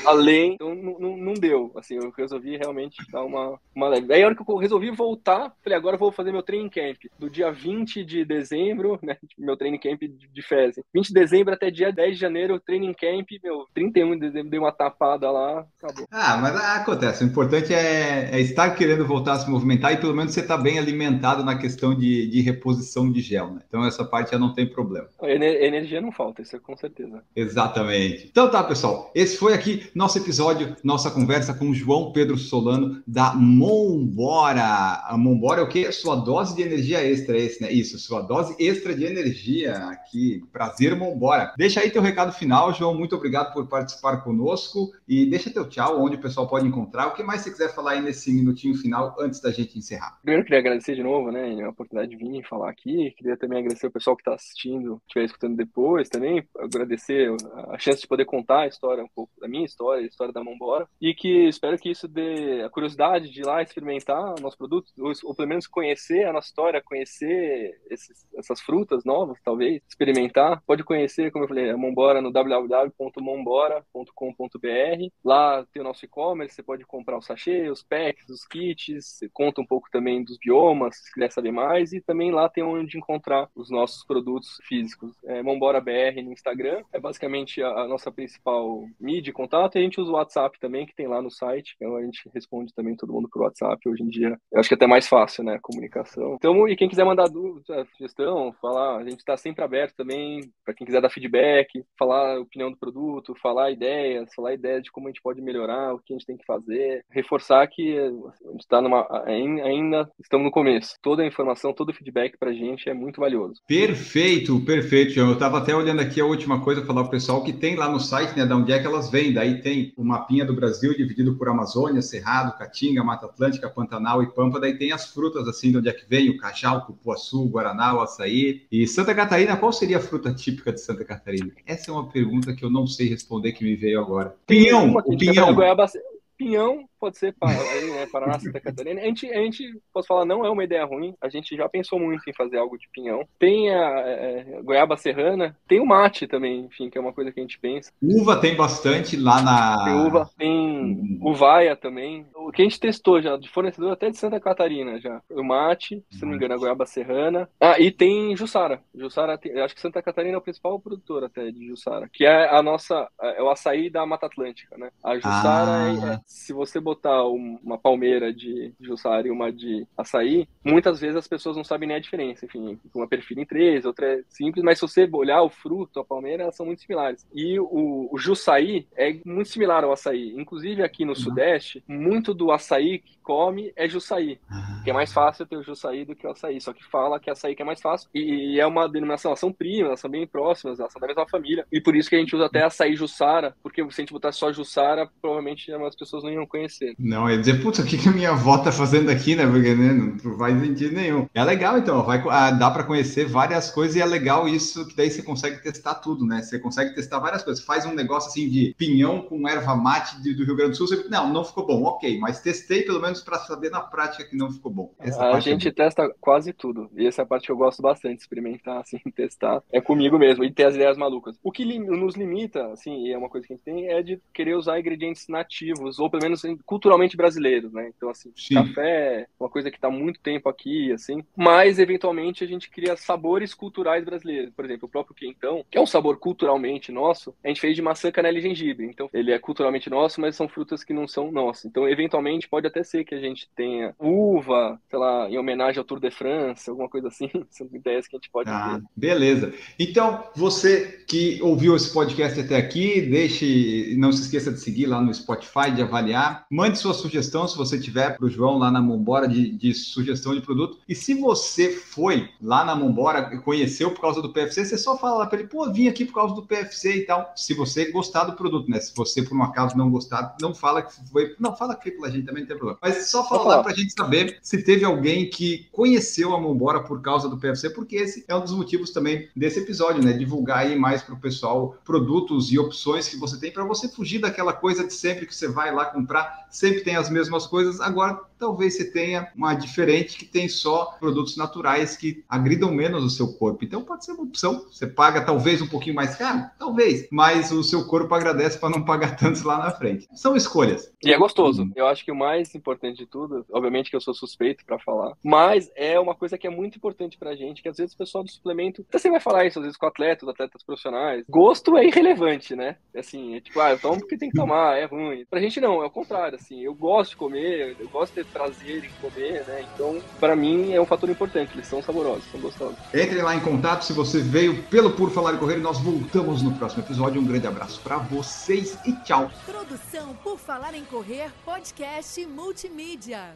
além. Então não, deu. Assim, eu resolvi realmente dar uma, uma leve. Aí a hora que eu resolvi voltar, falei, agora eu vou fazer meu training camp. Do dia 20 de dezembro, né? Meu training camp de, de férias. 20 de dezembro até dia 10 de janeiro, training camp, meu, 31 de dezembro dei uma tapada lá lá, acabou. Ah, mas acontece. O importante é, é, estar querendo voltar a se movimentar e pelo menos você está bem alimentado na questão de, de, reposição de gel, né? Então essa parte já não tem problema. Ener energia não falta, isso é com certeza. Exatamente. Então tá, pessoal. Esse foi aqui nosso episódio, nossa conversa com o João Pedro Solano da Mombora. A Mombora é o quê? Sua dose de energia extra, é esse, né? Isso, sua dose extra de energia aqui. Prazer, Mombora. Deixa aí teu recado final, João. Muito obrigado por participar conosco e deixa teu tchau, onde o pessoal pode encontrar. O que mais você quiser falar aí nesse minutinho final antes da gente encerrar? Primeiro, queria agradecer de novo, né, a oportunidade de vir falar aqui. Queria também agradecer o pessoal que está assistindo, estiver escutando depois também. Agradecer a chance de poder contar a história, um pouco da minha história, a história da Mombora. E que espero que isso dê a curiosidade de ir lá experimentar o nosso produto, ou, ou pelo menos conhecer a nossa história, conhecer esses, essas frutas novas, talvez, experimentar. Pode conhecer, como eu falei, a Mombora no www.mombora.com.br. Lá tem o nosso e-commerce, você pode comprar o sachê, os packs, os kits, conta um pouco também dos biomas, se quiser saber mais, e também lá tem onde encontrar os nossos produtos físicos. É Mombora BR no Instagram, é basicamente a, nossa principal mídia de contato, e a gente usa o WhatsApp também, que tem lá no site, então a gente responde também todo mundo por WhatsApp hoje em dia. Eu acho que é até mais fácil, né, a comunicação. Então, e quem quiser mandar dúvida, sugestão, falar, a gente está sempre aberto também para quem quiser dar feedback, falar a opinião do produto, falar ideias, falar ideias de como a gente pode melhorar, o que a gente tem que fazer, reforçar que a gente está ainda estamos no começo. Toda a informação, todo o feedback para a gente é muito valioso. Perfeito, perfeito. Eu estava até olhando aqui a última coisa falar para o pessoal que tem lá no site, né, da onde é que elas vêm. Daí tem o mapinha do Brasil dividido por Amazônia, Cerrado, Caatinga, Mata Atlântica, Pantanal e Pampa. Daí tem as frutas assim, de onde é que vem o cajal, o cupuaçu, o guaraná, o açaí. E Santa Catarina, qual seria a fruta típica de Santa Catarina? Essa é uma pergunta que eu não sei responder que me veio agora. Pinhão, o pinhão. Pinhão pode ser aí, né, Paraná, [LAUGHS] Santa Catarina. A gente, a gente, posso falar, não é uma ideia ruim. A gente já pensou muito em fazer algo de pinhão. Tem a é, goiaba serrana, tem o mate também, enfim, que é uma coisa que a gente pensa. Uva tem bastante lá na. Tem uva, tem uvaia também. O que a gente testou já, de fornecedor até de Santa Catarina já. O mate, se não me engano, a goiaba serrana. Ah, e tem Jussara. Jussara, tem, acho que Santa Catarina é o principal produtor até de Jussara, que é a nossa, é o açaí da Mata Atlântica, né? A Jussara ah. é, se você botar uma palmeira de Jussara e uma de açaí, muitas vezes as pessoas não sabem nem a diferença. Enfim, uma perfil em três, outra é simples, mas se você olhar o fruto, a palmeira, elas são muito similares. E o, o Jussaí é muito similar ao açaí. Inclusive aqui no uhum. Sudeste, muito do açaí que come é Jussaí. Ah. Que é mais fácil ter o Jussaí do que o açaí. Só que fala que açaí que é mais fácil. E, e é uma denominação, elas são primas, elas são bem próximas, elas são da mesma família. E por isso que a gente usa até açaí Jussara, porque se a gente botar só Jussara, provavelmente as pessoas não iam conhecer. Não, ia dizer, putz, o que, que a minha avó tá fazendo aqui, né? Porque né, não faz sentido nenhum. É legal, então, vai, ah, dá para conhecer várias coisas e é legal isso, que daí você consegue testar tudo, né? Você consegue testar várias coisas. Faz um negócio assim de pinhão com erva mate de, do Rio Grande do Sul, você, não, não ficou bom, ok, mas testei pelo menos para saber na prática que não ficou bom. Essa a é gente é testa quase tudo, e essa é a parte que eu gosto bastante, experimentar, [LAUGHS] assim, testar, é comigo mesmo, e ter as ideias malucas. O que nos limita, assim, e é uma coisa que a gente tem, é de querer usar ingredientes nativos, ou pelo menos culturalmente brasileiros, né? Então, assim, Sim. café é uma coisa que está muito tempo aqui, assim, mas eventualmente a gente cria sabores culturais brasileiros. Por exemplo, o próprio quentão, que é um sabor culturalmente nosso, a gente fez de maçã, canela e gengibre. Então, ele é culturalmente nosso, mas são frutas que não são nossas. Então, eventualmente, pode até ser que a gente tenha uva, sei lá, em homenagem ao Tour de France, alguma coisa assim. [LAUGHS] São ideias que a gente pode ah, ter. Beleza. Então, você que ouviu esse podcast até aqui, deixe, não se esqueça de seguir lá no Spotify, de avaliar. Mande sua sugestão, se você tiver, para o João lá na Mombora de, de, sugestão de produto. E se você foi lá na Mombora e conheceu por causa do PFC, você só fala lá para ele, pô, vim aqui por causa do PFC e tal. Se você gostar do produto, né? Se você, por um acaso, não gostar, não fala que foi. Não, fala aqui pela gente também, não tem problema. Mas só fala lá para a gente saber se teve alguém que conheceu a Mombora por causa do PFC, porque esse é um dos motivos também desse episódio, né? Divulgar aí mais para o pessoal produtos e opções que você tem para você fugir daquela coisa de sempre que você vai lá comprar, sempre tem as mesmas coisas. Agora talvez você tenha uma diferente que tem só produtos naturais que agridam menos o seu corpo. Então pode ser uma opção. Você paga talvez um pouquinho mais caro, talvez, mas o seu corpo agradece para não pagar tantos lá na frente. São escolhas. E é gostoso. Eu acho que o mais importante de tudo, obviamente que eu sou suspeito para falar, mas é uma coisa que é muito importante pra gente, que às vezes o pessoal do suplemento, até você vai falar isso às vezes com atletas, atletas profissionais, gosto é irrelevante, né? Assim, é tipo, ah, eu tomo porque tem que [LAUGHS] tomar, é ruim. Pra gente não, é o contrário, assim, eu gosto de comer, eu gosto de ter prazer em comer, né? Então, pra mim é um fator importante, eles são saborosos, são gostosos. Entre lá em contato se você veio pelo Por Falar e Correr, nós voltamos no próximo episódio. Um grande abraço para vocês e tchau. Produção Por Falar em Correr, podcast multimídia.